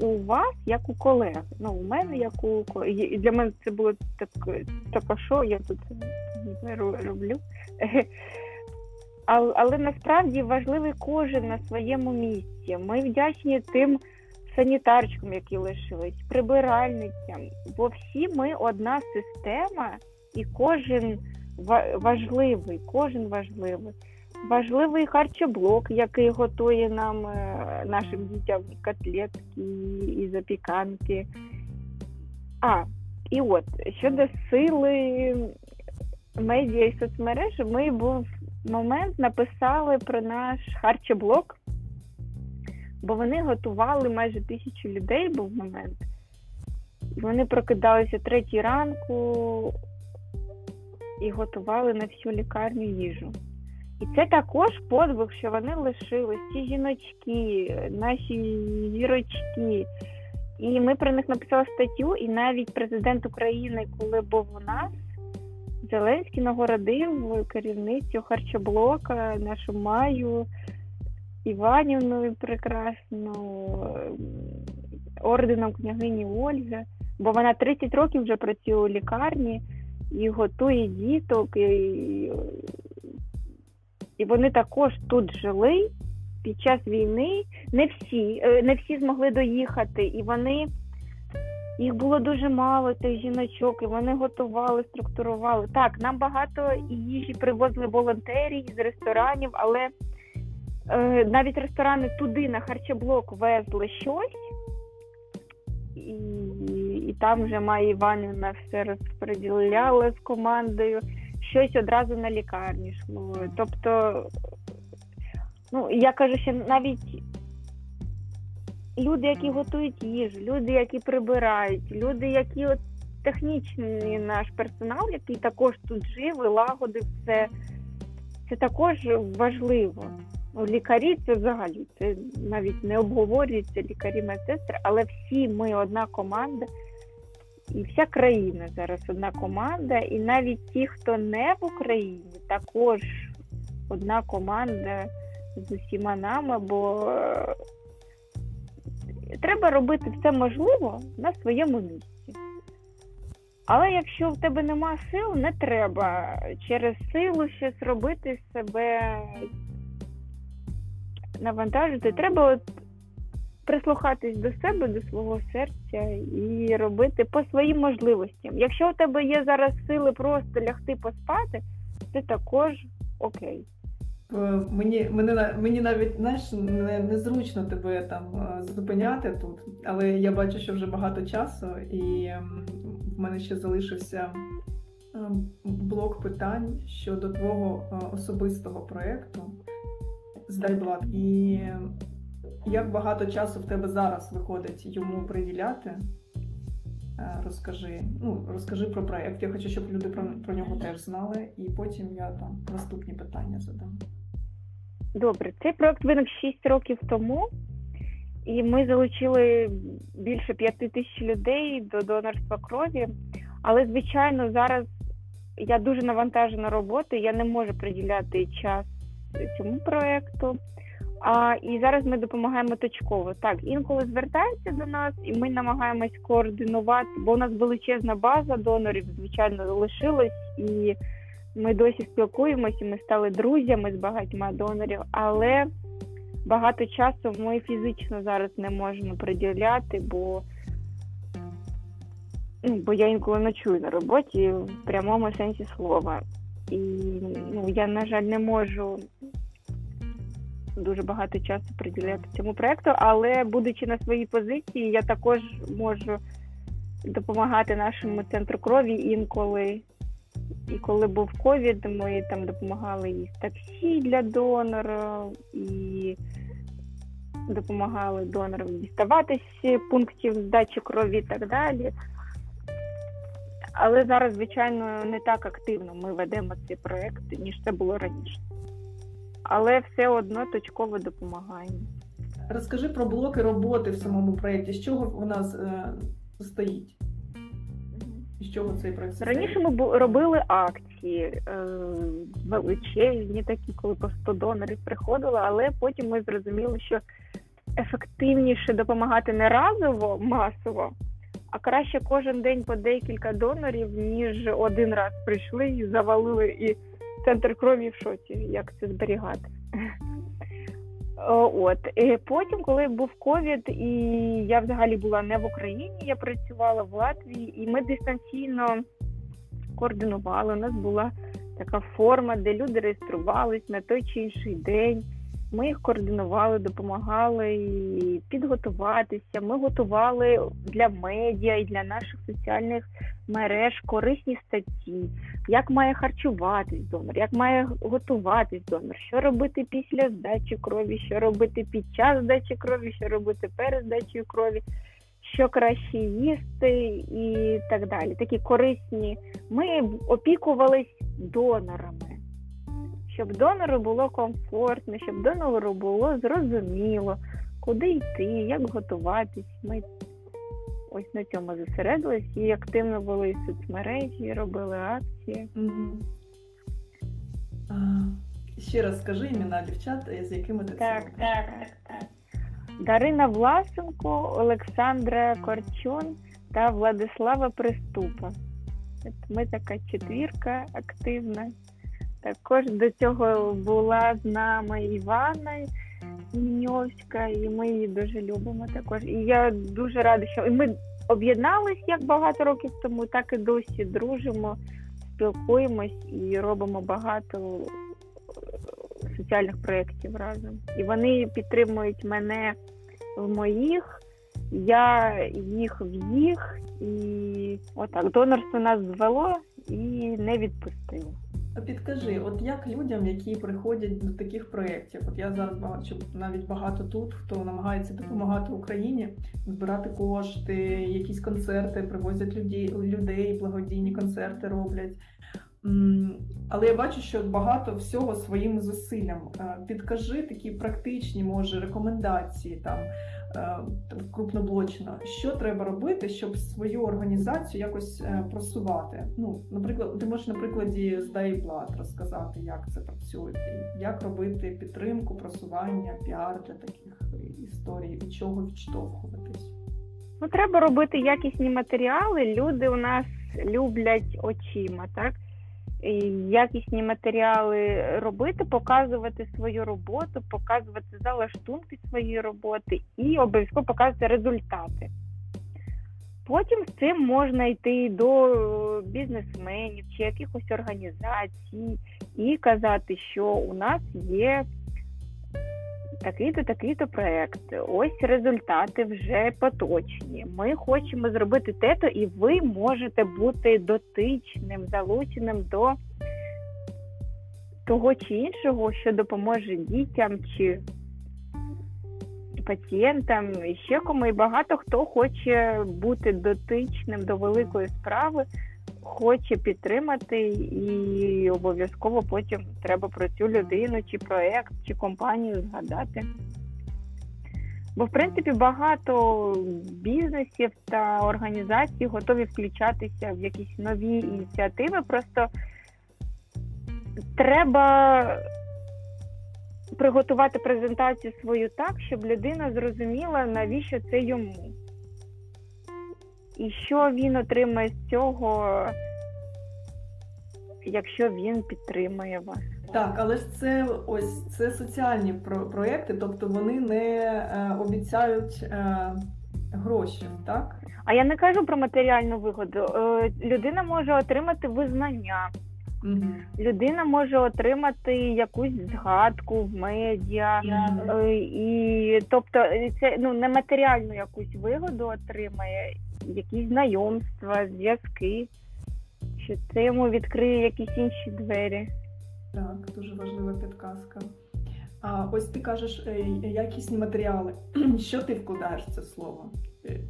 у вас як у колег. Ну, у мене як у і для мене це було так, так що я тут роблю. Але, але насправді важливий кожен на своєму місці. Ми вдячні тим санітарчикам, які лишились, прибиральницям, бо всі ми одна система, і кожен важливий, кожен важливий. Важливий харчоблок, який готує нам е, нашим дітям котлетки і запіканки. А, і от щодо сили медіа і соцмережі, ми був момент написали про наш харчоблок, бо вони готували майже тисячу людей, був момент. Вони прокидалися третій ранку і готували на всю лікарню їжу. І це також подвиг, що вони лишились, ці жіночки, наші зірочки. І ми про них написали статтю, і навіть президент України, коли був у нас, Зеленський нагородив керівницю харчоблока, нашу Маю Іванівну прекрасну, орденом княгині Ольги, бо вона 30 років вже працює у лікарні і готує діток, і, і вони також тут жили під час війни. Не всі, е, не всі змогли доїхати, і вони. Їх було дуже мало тих жіночок, і вони готували, структурували. Так, нам багато їжі привозили волонтерів з ресторанів, але е, навіть ресторани туди на харчоблок везли щось, і, і там вже Майя Іванівна все розподіляла з командою, щось одразу на лікарні йшло. Тобто, ну я кажу, що навіть люди, які готують їжу, люди, які прибирають, люди, які от технічний наш персонал, який також тут жив і лагодив все, це також важливо. Ну, лікарі це взагалі це навіть не обговорюється лікарі медсестри, але всі ми одна команда, і вся країна зараз одна команда, і навіть ті, хто не в Україні, також одна команда з усіма нами, бо е, треба робити все можливе на своєму місці. Але якщо в тебе нема сил, не треба через силу щось робити себе навантажити. Треба от прислухатись до себе, до свого серця і робити по своїм можливостям. Якщо у тебе є зараз сили просто лягти поспати, це також окей. Е, Мені, мене, мені навіть знаєш, не, незручно тебе там е, зупиняти тут, але я бачу, що вже багато часу, і ем, в мене ще залишився ем, блок питань щодо твого е, особистого проєкту Здайблат. І як багато часу в тебе зараз виходить йому приділяти? Е, Розкажи, ну розкажи про проект. Я хочу, щоб люди про, про нього теж знали, і потім я там наступні питання задам. Добре, цей проект виник 6 років тому, і ми залучили більше 5 тисяч людей до донорства крові. Але, звичайно, зараз я дуже навантажена роботою, я не можу приділяти час цьому проекту. А і зараз ми допомагаємо точково. Так, інколи звертаються до нас, і ми намагаємось координувати, бо у нас величезна база донорів, звичайно, лишилась, і ми досі спілкуємося. Ми стали друзями з багатьма донорів, але багато часу ми фізично зараз не можемо приділяти, бо ну, бо я інколи ночую на роботі в прямому сенсі слова. І ну, я, на жаль, не можу дуже багато часу приділяти цьому проекту, але будучи на своїй позиції, я також можу допомагати нашому центру крові інколи. І коли був ковід, ми там допомагали і таксі для донора, і допомагали донорам діставатись з пунктів здачі крові і так далі. Але зараз, звичайно, не так активно ми ведемо цей проект, ніж це було раніше. Але все одно точково допомагаємо. Розкажи про блоки роботи в самому проєкті. З чого вона е, стоїть? З чого цей проєкт? Раніше ми робили акції е, величезні, такі, коли по 100 донорів приходило, але потім ми зрозуміли, що ефективніше допомагати не разово, масово, а краще кожен день по декілька донорів, ніж один раз прийшли і завалили і центр крові в шоці, як це зберігати. От і потім, коли був ковід, і я взагалі була не в Україні, я працювала в Латвії, і ми дистанційно координували. У нас була така форма, де люди реєструвались на той чи інший день. Ми їх координували, допомагали підготуватися. Ми готували для медіа і для наших соціальних мереж корисні статті, як має харчуватись донор, як має готуватись донор, що робити після здачі крові, що робити під час здачі крові, що робити перед здачею крові, що краще їсти і так далі. Такі корисні. Ми опікувались донорами щоб донору було комфортно, щоб донору було зрозуміло, куди йти, як готуватись. Ми ось на цьому зосередились і активно вели соцмережі, робили акції. Угу. А, ще раз скажи імена дівчат, з якими ти Так, це так, так, так. Дарина Власенко, Олександра Корчун та Владислава Приступа. Ми така четвірка активна. Також до цього була з нами Івана Міньовська, і ми її дуже любимо також. І я дуже рада, що ми об'єднались як багато років тому, так і досі дружимо, спілкуємось і робимо багато е, соціальних проєктів разом. І вони підтримують мене в моїх, я їх в їх, і отак донорство нас звело і не відпустило. А Підкажи, от як людям, які приходять до таких проєктів, от я зараз бачу навіть багато тут, хто намагається допомагати Україні, збирати кошти, якісь концерти, привозять людей, людей благодійні концерти роблять. Але я бачу, що багато всього своїм зусиллям. Е, Підкажи такі практичні, може, рекомендації там е, крупноблочно, що треба робити, щоб свою організацію якось е, просувати. Ну, наприклад, ти можеш на прикладі Здайблат розказати, як це працює, як робити підтримку, просування, піар для таких історій, від чого відштовхуватись. Ну, треба робити якісні матеріали. Люди у нас люблять очима, так? Якісні матеріали робити, показувати свою роботу, показувати залаштунки своєї роботи і обов'язково показувати результати. Потім з цим можна йти до бізнесменів чи якихось організацій і казати, що у нас є такий-то, такий-то проект. Ось результати вже поточні. Ми хочемо зробити те-то, і ви можете бути дотичним, залученим до того чи іншого, що допоможе дітям чи пацієнтам, і ще кому, і багато хто хоче бути дотичним до великої справи, хоче підтримати, і обов'язково потім треба про цю людину, чи проект, чи компанію згадати. Бо, в принципі, багато бізнесів та організацій готові включатися в якісь нові ініціативи. Просто треба приготувати презентацію свою так, щоб людина зрозуміла, навіщо це йому. І що він отримає з цього, якщо він підтримує вас. Так, але ж це ось це соціальні про- проекти, тобто вони не е, обіцяють е, гроші, так? А я не кажу про матеріальну вигоду. Е, людина може отримати визнання, Угу. людина може отримати якусь згадку в медіа. Е, І тобто це ну нематеріальну якусь вигоду отримає, якісь знайомства, зв'язки, що це йому відкриє якісь інші двері. Так, дуже важлива підказка. А ось ти кажеш е, якісні матеріали. Що ти вкладаєш в це слово? Е,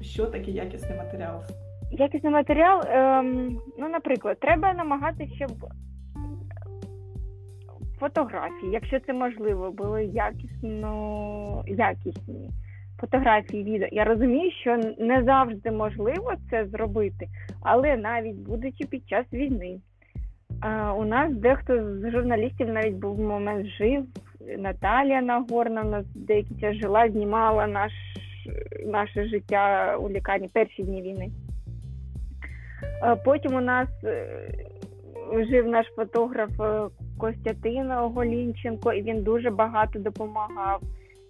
Що таке якісний матеріал? Якісний матеріал, ем, ну, наприклад, треба намагатися, щоб фотографії, якщо це можливо, були якісно якісні фотографії, відео. Я розумію, що не завжди можливо це зробити, але навіть будучи під час війни. У нас дехто з журналістів навіть був момент жив. Наталія Нагорна у нас деякий час жила, знімала наш, наше життя у лікарні перші дні війни. Потім у нас е, жив наш фотограф е, Костянтин Голінченко, і він дуже багато допомагав.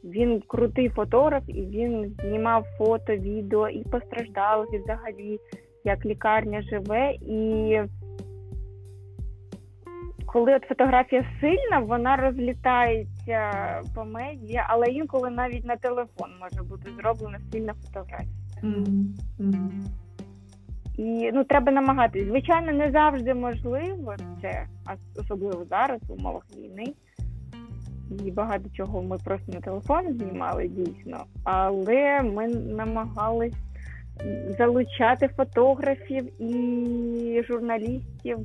Він крутий фотограф, і він знімав фото, відео і постраждалих, і взагалі, як лікарня живе. І коли от фотографія сильна, вона розлітається по медіа, але інколи навіть на телефон може бути зроблена сильна фотографія. Мгм. І ну треба намагатись. Звичайно, не завжди можливо це, особливо зараз в умовах війни. І багато чого ми просто на телефон знімали дійсно, але ми намагались залучати фотографів і журналістів,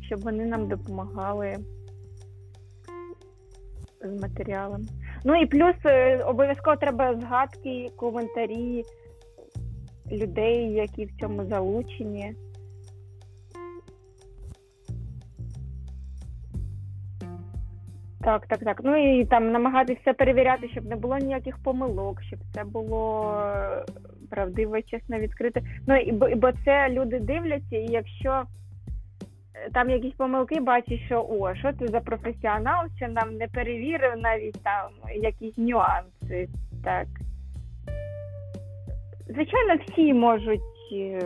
щоб вони нам допомагали з матеріалом. Ну і плюс е, обов'язково треба згадки, коментарі людей, які в цьому залучені. Так, так, так. Ну і там намагатися перевіряти, щоб не було ніяких помилок, щоб це було е, правдиво, чесно, відкрите. Ну і бо, бо це люди дивляться, і якщо е, там якісь помилки бачиш, що о, що ти за професіонал, що нам не перевірив навіть там якісь нюанси. Так. Звичайно, всі можуть е,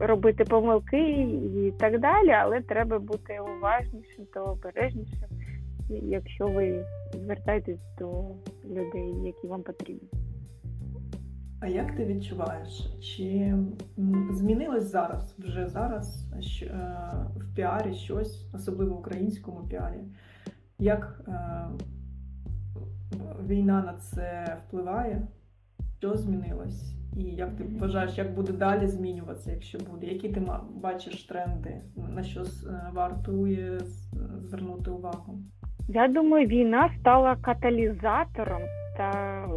робити помилки і так далі, але треба бути уважнішим та обережнішим, якщо ви звертаєтесь до людей, які вам потрібні. А як ти відчуваєш? Чи змінилось зараз, вже зараз е, в піарі щось, особливо в українському піарі? Як е, війна на це впливає? Що змінилось? І як ти вважаєш, як буде далі змінюватися, якщо буде? Які ти бачиш тренди, на що вартує звернути увагу? Я думаю, війна стала каталізатором та е,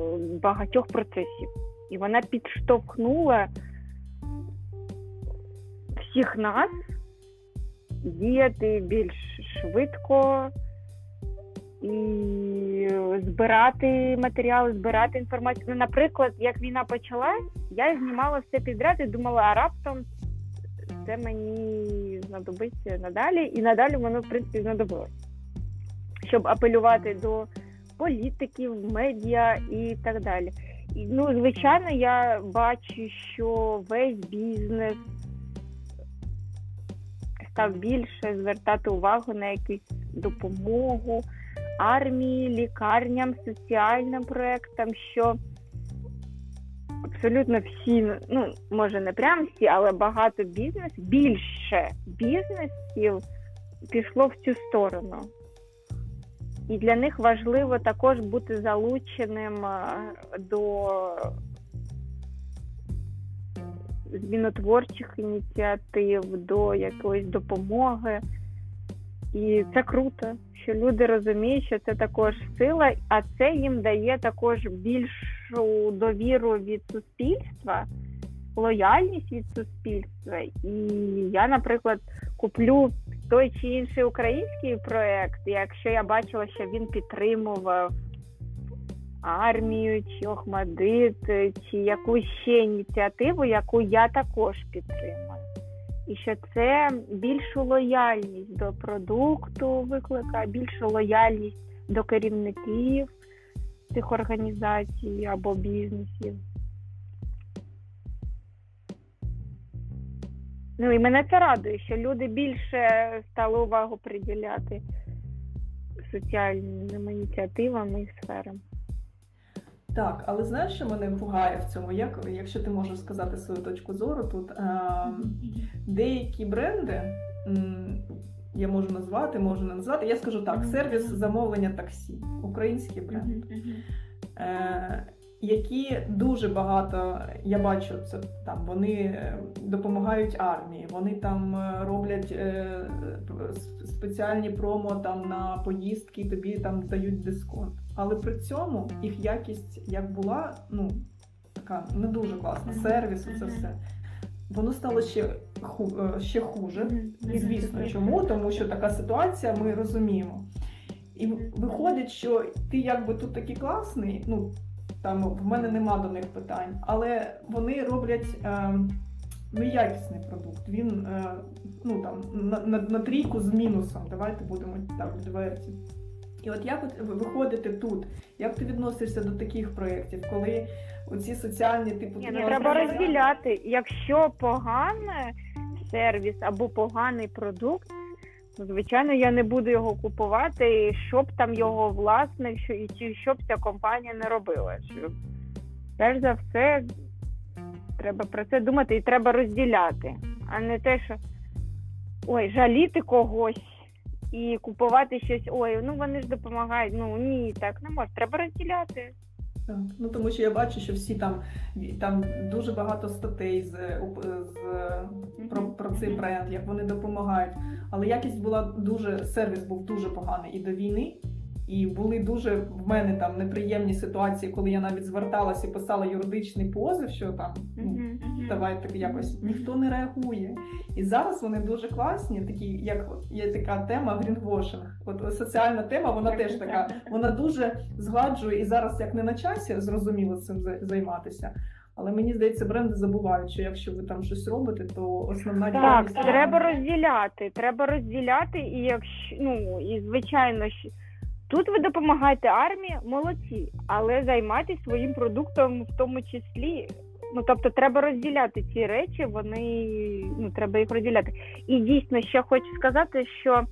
багатьох процесів, і вона підштовхнула всіх нас діяти більш швидко і збирати матеріали, збирати інформацію. Ну, наприклад, як війна почалась, я знімала все підряд і думала, а раптом це мені знадобиться надалі, і надалі воно в принципі знадобилось щоб апелювати до політиків, медіа і так далі. І, ну, звичайно, я бачу, що весь бізнес став більше звертати увагу на якусь допомогу армії, лікарням, соціальним проектам, що абсолютно всі, ну може не прям всі, але багато бізнес, більше бізнесів пішло в цю сторону. І для них важливо також бути залученим е, до змінотворчих ініціатив, до якоїсь допомоги. І це круто, що люди розуміють, що це також сила, а це їм дає також більшу довіру від суспільства, лояльність від суспільства. І я, наприклад, куплю той чи інший український проект, якщо я бачила, що він підтримував армію, чи Охмадит, чи якусь ще ініціативу, яку я також підтримую. І що це більшу лояльність до продукту викликає, більшу лояльність до керівників цих організацій або бізнесів. Ну і мене це радує, що люди більше стали увагу приділяти соціальним ініціативам і сферам. Так, але знаєш, що мене пугає в цьому? Як, якщо ти можеш сказати свою точку зору, тут е, деякі бренди, м, я можу назвати, можу не назвати. Я скажу так: сервіс замовлення таксі, український бренд. Е, які дуже багато, я бачу це там. Вони е, допомагають армії, вони там е, роблять е, спеціальні промо там на поїздки, тобі там дають дисконт. Але при цьому їх якість як була, ну така не дуже класна. Сервіс, це все. Воно стало ще ху, ще хуже. Мгм. Звісно, чому? Тому що така ситуація, ми розуміємо. І виходить, що ти якби тут такий класний, ну там в мене нема до них питань, але вони роблять е, неякісний продукт. Він е, ну там на, на, на трійку з мінусом. Давайте будемо так відверті. І от як от ви виходите тут? Як ти відносишся до таких проєктів, коли оці соціальні типу Ні, ну треба розділяти. Якщо поганий сервіс або поганий продукт, звичайно я не буду його купувати, щоб там його власник, що і чи щоб ця компанія не робила. Що, перш за все, треба про це думати і треба розділяти, а не те, що ой, жаліти когось. І купувати щось, ой, ну вони ж допомагають. Ну ні, так не можна. Треба розділяти. Так, ну тому що я бачу, що всі там там дуже багато статей з, з про, про цей бренд, як вони допомагають. Але якість була дуже, сервіс був дуже поганий і до війни. І були дуже в мене там неприємні ситуації, коли я навіть зверталася і писала юридичний позив, що там ну, давайте якось ніхто не реагує. І зараз вони дуже класні, такі як є така тема грінвошинг. От соціальна тема, вона Так, теж так, така, вона дуже згладжує і зараз як не на часі, зрозуміло цим за- займатися. Але мені здається, бренди забувають, що якщо ви там щось робите, то основна Так, діяльність- треба розділяти. Треба розділяти, і якщо ну і звичайно тут ви допомагаєте армії, молодці, але займайтесь своїм продуктом в тому числі. Ну тобто треба розділяти ці речі, вони ну треба їх розділяти. І дійсно ще хочу сказати, що,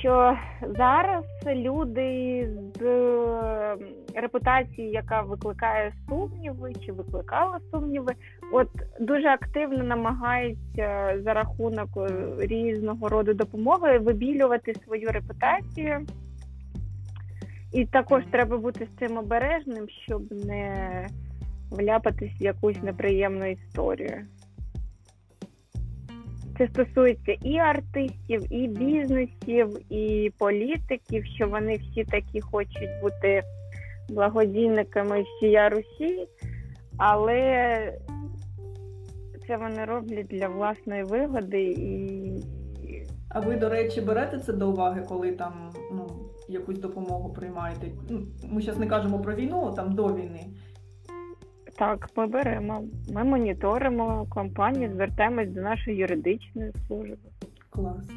що зараз люди з е, репутацією, яка викликає сумніви, чи викликала сумніви, от дуже активно намагаються за рахунок е, різного роду допомоги вибілювати свою репутацію. І також треба бути з цим обережним, щоб не вляпатись в якусь неприємну історію. Це стосується і артистів, і бізнесів, і політиків, що вони всі такі хочуть бути благодійниками всія Русі, але це вони роблять для власної вигоди і А ви, до речі, берете це до уваги, коли там ну, якусь допомогу приймаєте? Ну, ми зараз не кажемо про війну, а там до війни. так, ми беремо. Ми моніторимо компанію, звертаємось до нашої юридичної служби. Класно.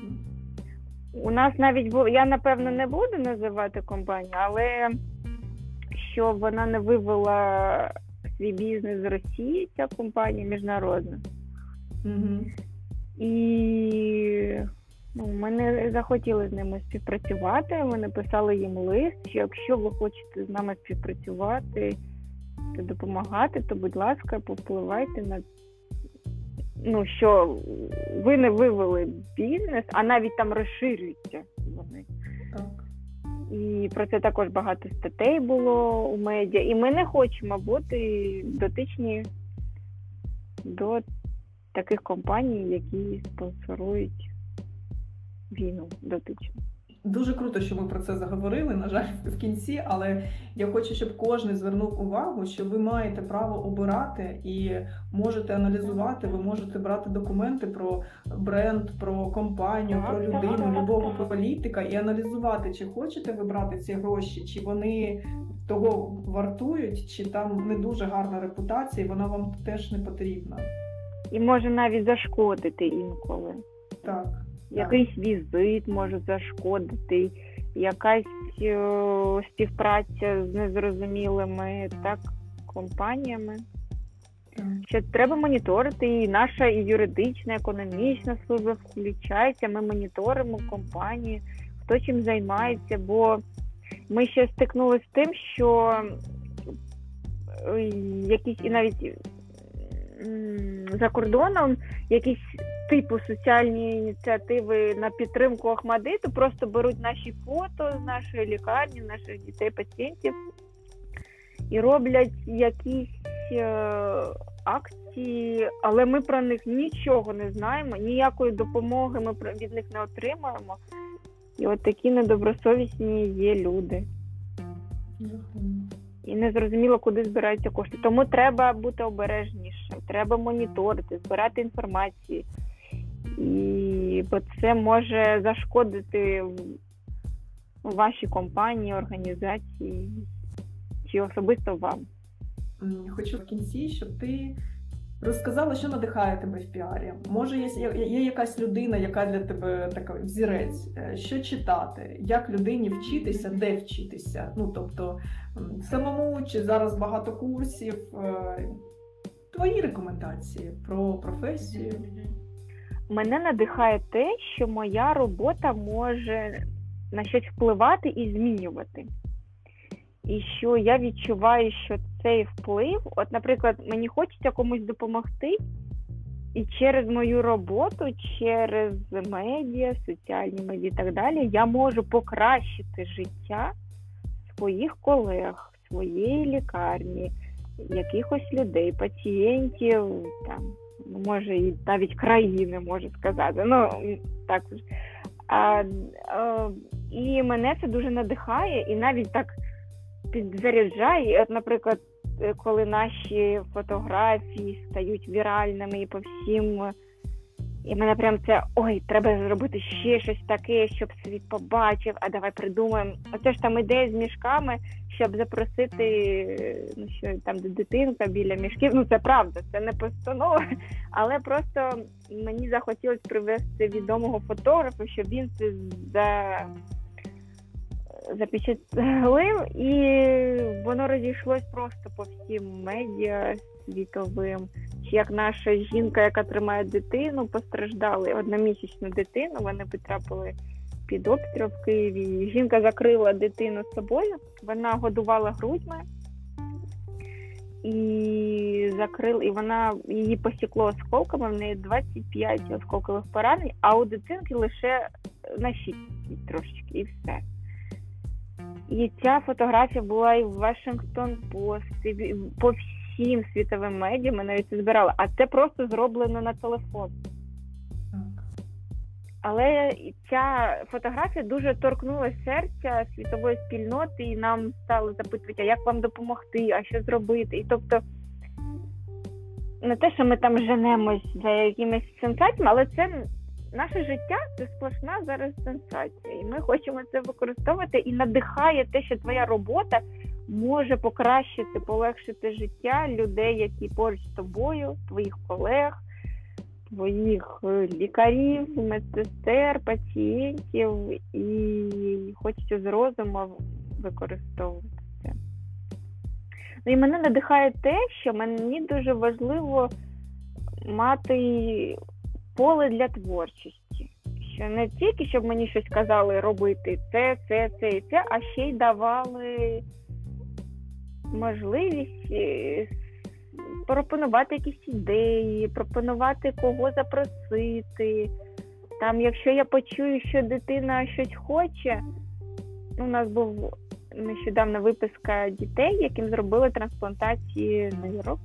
У нас навіть бу- я напевно не буду називати компанію, але що вона не вивела свій бізнес з Росії, ця компанія міжнародна. Угу. І ну, ми не захотіли з ними співпрацювати. Ми написали їм лист, що якщо ви хочете з нами співпрацювати та допомагати, то будь ласка, попливайте на ну, що ви не вивели бізнес, а навіть там розширюються вони. Так. І про це також багато статей було у медіа. І ми не хочемо бути дотичні до таких компаній, які спонсорують війну дотичну. Дуже круто, що ми про це заговорили. На жаль, в кінці, але я хочу, щоб кожен звернув увагу, що ви маєте право обирати і можете аналізувати. Ви можете брати документи про бренд, про компанію, про людину, любого політика і аналізувати, чи хочете ви брати ці гроші, чи вони того вартують, чи там не дуже гарна репутація, і вона вам теж не потрібна. І може навіть зашкодити інколи. Так. Якийсь візит може зашкодити, якась е, співпраця з незрозумілими так компаніями. Що треба моніторити, і наша і юридична, економічна служба включається. Ми моніторимо компанії, хто чим займається, бо ми ще стикнулися з тим, що е, якісь і навіть за кордоном якісь типу соціальні ініціативи на підтримку Ахмадиту просто беруть наші фото з нашої лікарні, наших дітей, пацієнтів і роблять якісь е, акції, але ми про них нічого не знаємо, ніякої допомоги ми від них не отримуємо. І от такі недобросовісні є люди. І не зрозуміло, куди збираються кошти. Тому треба бути обережнішим, треба моніторити, збирати інформацію. І бо це може зашкодити вашій компанії, організації чи особисто вам. Хочу в кінці, щоб ти розказала, що надихає тебе в піарі. Може, є, є- є якась людина, яка для тебе така взірець, Е, що читати, як людині вчитися, де вчитися. Ну тобто самому чи зараз багато курсів. Е, Твої рекомендації про професію. Мене надихає те, що моя робота може на щось впливати і змінювати. І що я відчуваю, що цей вплив, от, наприклад, мені хочеться комусь допомогти, і через мою роботу, через медіа, соціальні медіа і так далі, я можу покращити життя своїх колег, своєї лікарні, якихось людей, пацієнтів, там, може, і навіть країни, можу сказати. Ну, так. А, а, і мене це дуже надихає, і навіть так підзаряджає. От, наприклад, е, коли наші фотографії стають віральними і по всім. е, І мене прям це ой, треба зробити ще щось таке, щоб світ побачив. А давай придумаємо. Оце ж там ідея з мішками, щоб запросити ну що там де дитинка біля мішків. Ну це правда, це не постанова. Але просто мені захотілося привезти відомого фотографа, щоб він це за запечатлив, і воно розійшлось просто по всім медіа світовим. Чи як наша жінка, яка тримає дитину, постраждали одномісячну дитину, вони потрапили під обстріл в Києві. Жінка закрила дитину з собою, вона годувала грудьми і закрила, і вона її посікло осколками, в неї 25 осколкових поранень, а у дитинки лише на щітці трошечки і все. І ця фотографія була і в Вашингтон Пост, і по всім світовим медіа ми навіть збирали. А це просто зроблено на телефон. Але ця фотографія дуже торкнула серця світової спільноти, і нам стали запитувати, як вам допомогти, а що зробити. І тобто не те, що ми там женемось за якимись сенсаціями, але це наше життя це сплошна зараз сенсація. І ми хочемо це використовувати і надихає те, що твоя робота може покращити, полегшити життя людей, які поруч з тобою, твоїх колег, твоїх е, лікарів, медсестер, пацієнтів, і хочеться з розумом використовувати це. Ну і мене надихає те, що мені дуже важливо мати поле для творчості. Що не тільки щоб мені щось казали робити це, це, це і це, а ще й давали можливість е, пропонувати якісь ідеї, пропонувати кого запросити. Там, якщо я почую, що дитина щось хоче, у нас був нещодавно виписка дітей, яким зробили трансплантації нирок.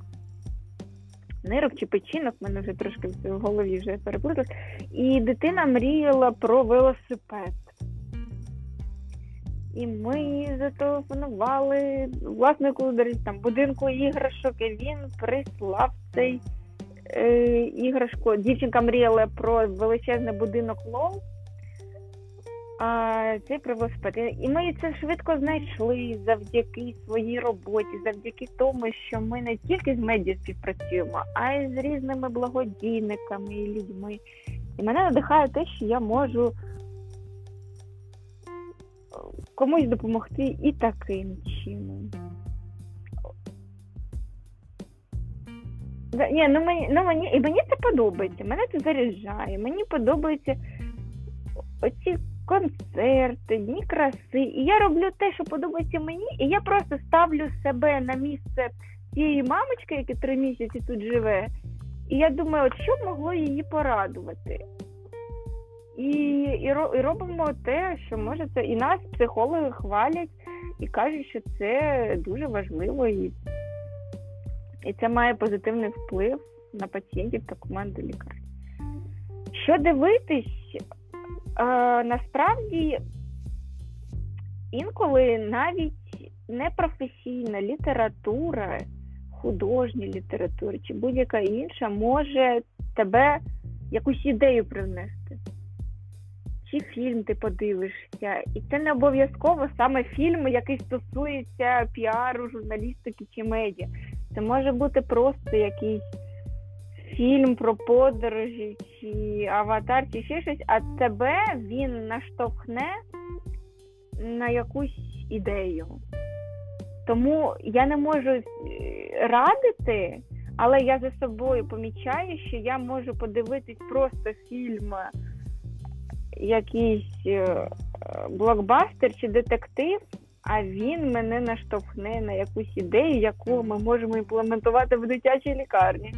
Нирок чи печінок, в мене вже трошки в голові вже переплуталось. І дитина мріяла про велосипед. І ми зателефонували власнику там, будинку іграшок, і він прислав цей е, іграшку. Дівчинка мріяла про величезний будинок лол, а цей велосипед. І ми це швидко знайшли завдяки своїй роботі, завдяки тому, що ми не тільки з медіа співпрацюємо, а й з різними благодійниками і людьми. І мене надихає те, що я можу комусь допомогти і таким чином. Ні, ну мені ну мені і мені це подобається. Мене це заряджає. Мені подобаються оці концерти, дні краси. І я роблю те, що подобається мені, і я просто ставлю себе на місце цієї мамочки, яка три місяці тут живе. І я думаю, от що могло її порадувати. І і, і робимо те, що може це. І нас психологи хвалять і кажуть, що це дуже важливо, і і це має позитивний вплив на пацієнтів та команди лікарів. Що дивитись, е, насправді інколи навіть непрофесійна література, художня література чи будь-яка інша може тебе якусь ідею привнести чи фільм ти подивишся, і це не обов'язково саме фільм, який стосується піару, журналістики чи медіа. Це може бути просто якийсь фільм про подорожі, чи аватар, чи ще щось, а тебе він наштовхне на якусь ідею. Тому я не можу е, радити, але я за собою помічаю, що я можу подивитись просто фільм якийсь е, блокбастер чи детектив, а він мене наштовхне на якусь ідею, яку ми можемо імплементувати в дитячій лікарні.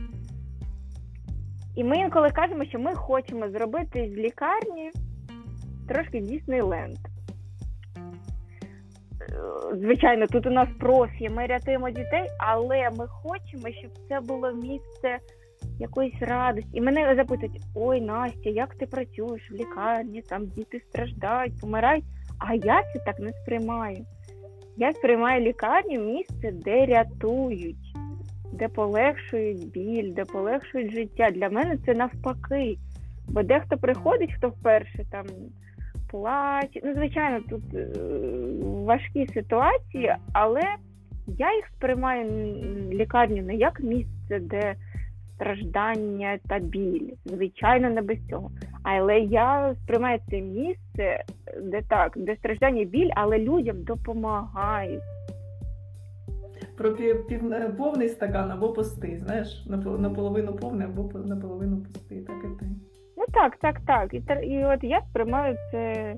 І ми інколи кажемо, що ми хочемо зробити з лікарні трошки Діснейленд. Звичайно, тут у нас профі, ми рятуємо дітей, але ми хочемо, щоб це було місце якоїсь радості. І мене запитують: ой, Настя, як ти працюєш в лікарні, там діти страждають, помирають. А я це так не сприймаю. Я сприймаю лікарню місце, де рятують, де полегшують біль, де полегшують життя. Для мене це навпаки. Бо дехто приходить, хто вперше там плаче. Ну, звичайно, тут е важкі ситуації, але я їх сприймаю лікарню не як місце, де страждання та біль. Звичайно, не без цього. Але я сприймаю це місце, де так, де страждання біль, але людям допомагають. Про пів, пів, е, повний стакан або пустий, знаєш, наполовину повний або наполовину пустий, так і ти. Ну так, так, так. І і от я сприймаю це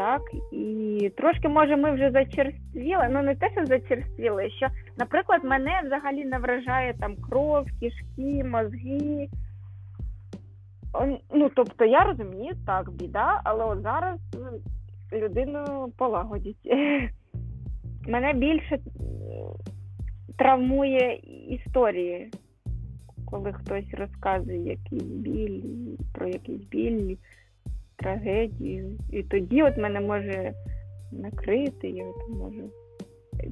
так, і трошки, може, ми вже зачерствіли, ну не те, що зачерствіли, що, наприклад, мене взагалі не вражає там кров, кишки, мозги. Ну, тобто, я розумію, так, біда, але от зараз людину полагодять. Мене більше травмує історії, коли хтось розказує якийсь біль, про якийсь біль трагедію. І тоді от мене може накрити, я от можу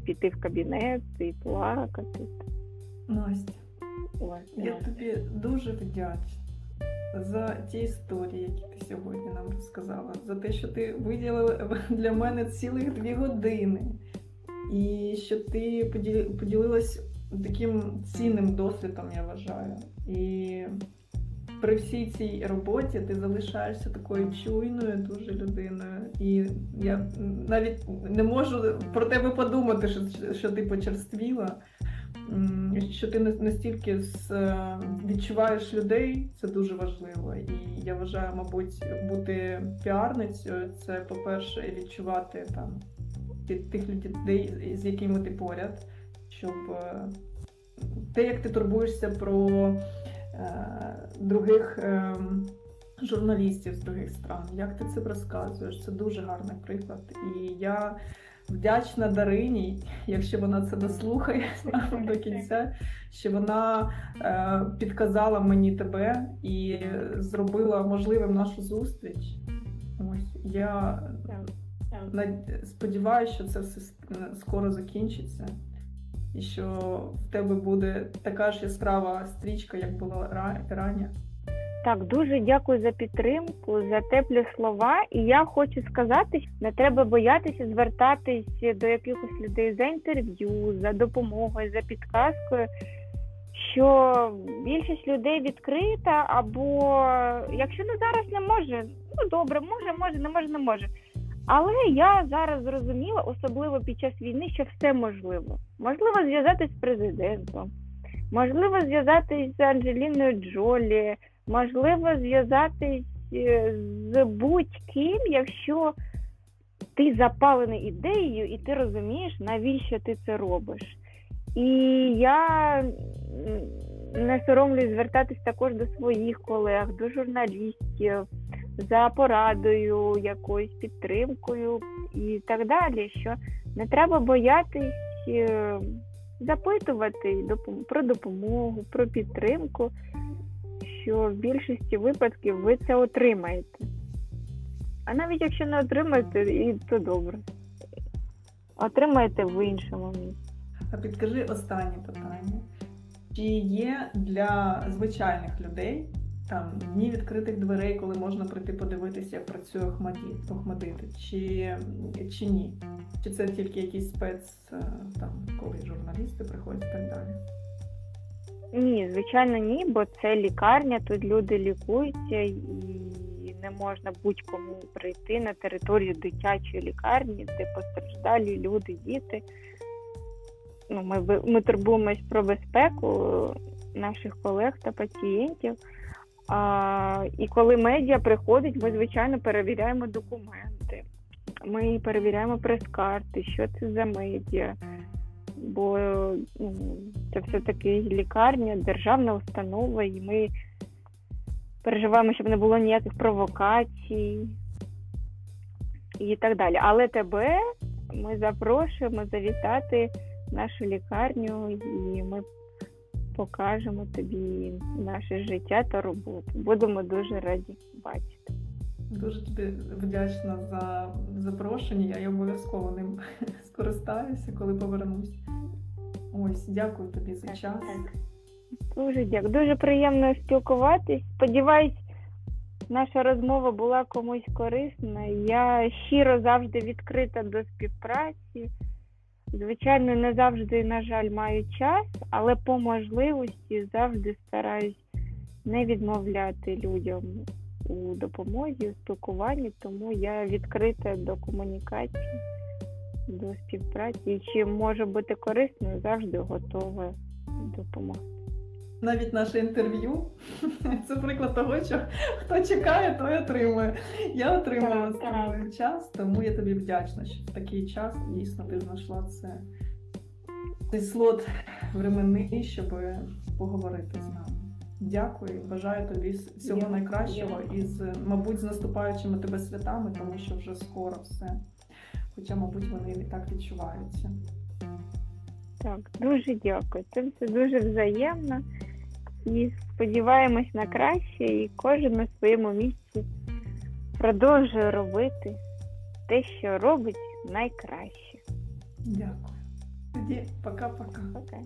піти в кабінет і плакати. Настя, Ой, я тобі дуже вдячна за ті історії, які ти сьогодні нам розказала, за те, що ти виділила для мене цілих дві години, і що ти поділилась таким цінним досвідом, я вважаю. І при всій цій роботі ти залишаєшся такою чуйною, дуже людиною. І я навіть не можу про тебе подумати, що що ти почерствіла, що ти настільки відчуваєш людей, це дуже важливо. І я вважаю, мабуть, бути піарницею це, по-перше, відчувати там тих людей, з якими ти поряд, щоб е, те, як ти турбуєшся про. Е, других ем, журналістів з других стран. Як ти це розказуєш? Це дуже гарний приклад. І я вдячна Дарині, якщо вона це дослухає до кінця, що вона е, підказала мені тебе і зробила можливим нашу зустріч. Ось я сподіваюся, що це все скоро закінчиться. І що в тебе буде така ж яскрава стрічка, як була ра- рані. Так, дуже дякую за підтримку, за теплі слова. І я хочу сказати, що не треба боятися звертатись до якихось людей за інтерв'ю, за допомогою, за підказкою. Що більшість людей відкрита, або якщо не зараз не може, ну добре, може, може, не може, не може. Але я зараз зрозуміла, особливо під час війни, що все можливо. Можливо зв'язатись з президентом, можливо зв'язатись з Анджеліною Джолі, можливо зв'язатись е, з будь-ким, якщо ти запалений ідеєю і ти розумієш, навіщо ти це робиш. І я не соромлюсь звертатись також до своїх колег, до журналістів за порадою, якоюсь підтримкою і так далі. Що не треба боятись е, запитувати про допомогу, про підтримку, що в більшості випадків ви це отримаєте. А навіть якщо не отримаєте, і то добре. Отримаєте в іншому місці. А підкажи останнє питання. Чи є для звичайних людей там дні відкритих дверей, коли можна прийти подивитися, як працює Охмадити, чи, чи ні? Чи це тільки якісь спец, е, там, коли журналісти приходять і так далі? Ні, звичайно, ні, бо це лікарня, тут люди лікуються і не можна будь-кому прийти на територію дитячої лікарні, де постраждалі люди, діти. Ну, ми, ми турбуємось про безпеку наших колег та пацієнтів. А, і коли медіа приходить, ми звичайно перевіряємо документи. Ми перевіряємо прес-карти, що це за медіа. Бо ну, це все-таки лікарня, державна установа, і ми переживаємо, щоб не було ніяких провокацій і так далі. Але тебе ми запрошуємо завітати нашу лікарню, і ми покажемо тобі наше життя та роботу. Будемо дуже раді бачити. Дуже тобі вдячна за запрошення. Я обов'язково ним скористаюся, коли повернусь. Ось, дякую тобі за час. Дуже дякую. Дуже приємно спілкуватись. Сподіваюсь, наша розмова була комусь корисна. Я щиро завжди відкрита до співпраці. Звичайно, не завжди, на жаль, маю час, але по можливості завжди стараюсь не відмовляти людям у допомозі, у спілкуванні, тому я відкрита до комунікації, до співпраці. І чим може бути корисною, завжди готова допомогти. Навіть наше інтерв'ю це приклад того, що хто чекає, той отримує. Я отримала Так, час, тому я тобі вдячна, що в такий час дійсно ти знайшла це цей слот временний, щоб поговорити з нами. Дякую, бажаю тобі всього Дякую. найкращого і з, мабуть, з наступаючими тебе святами, тому що вже скоро все. Хоча, мабуть, вони не так відчуваються. Так, дуже дякую. Це все дуже взаємно і сподіваємось на краще, і кожен на своєму місці продовжує робити те, що робить найкраще. Дякую. Тоді пока-пока. Пока.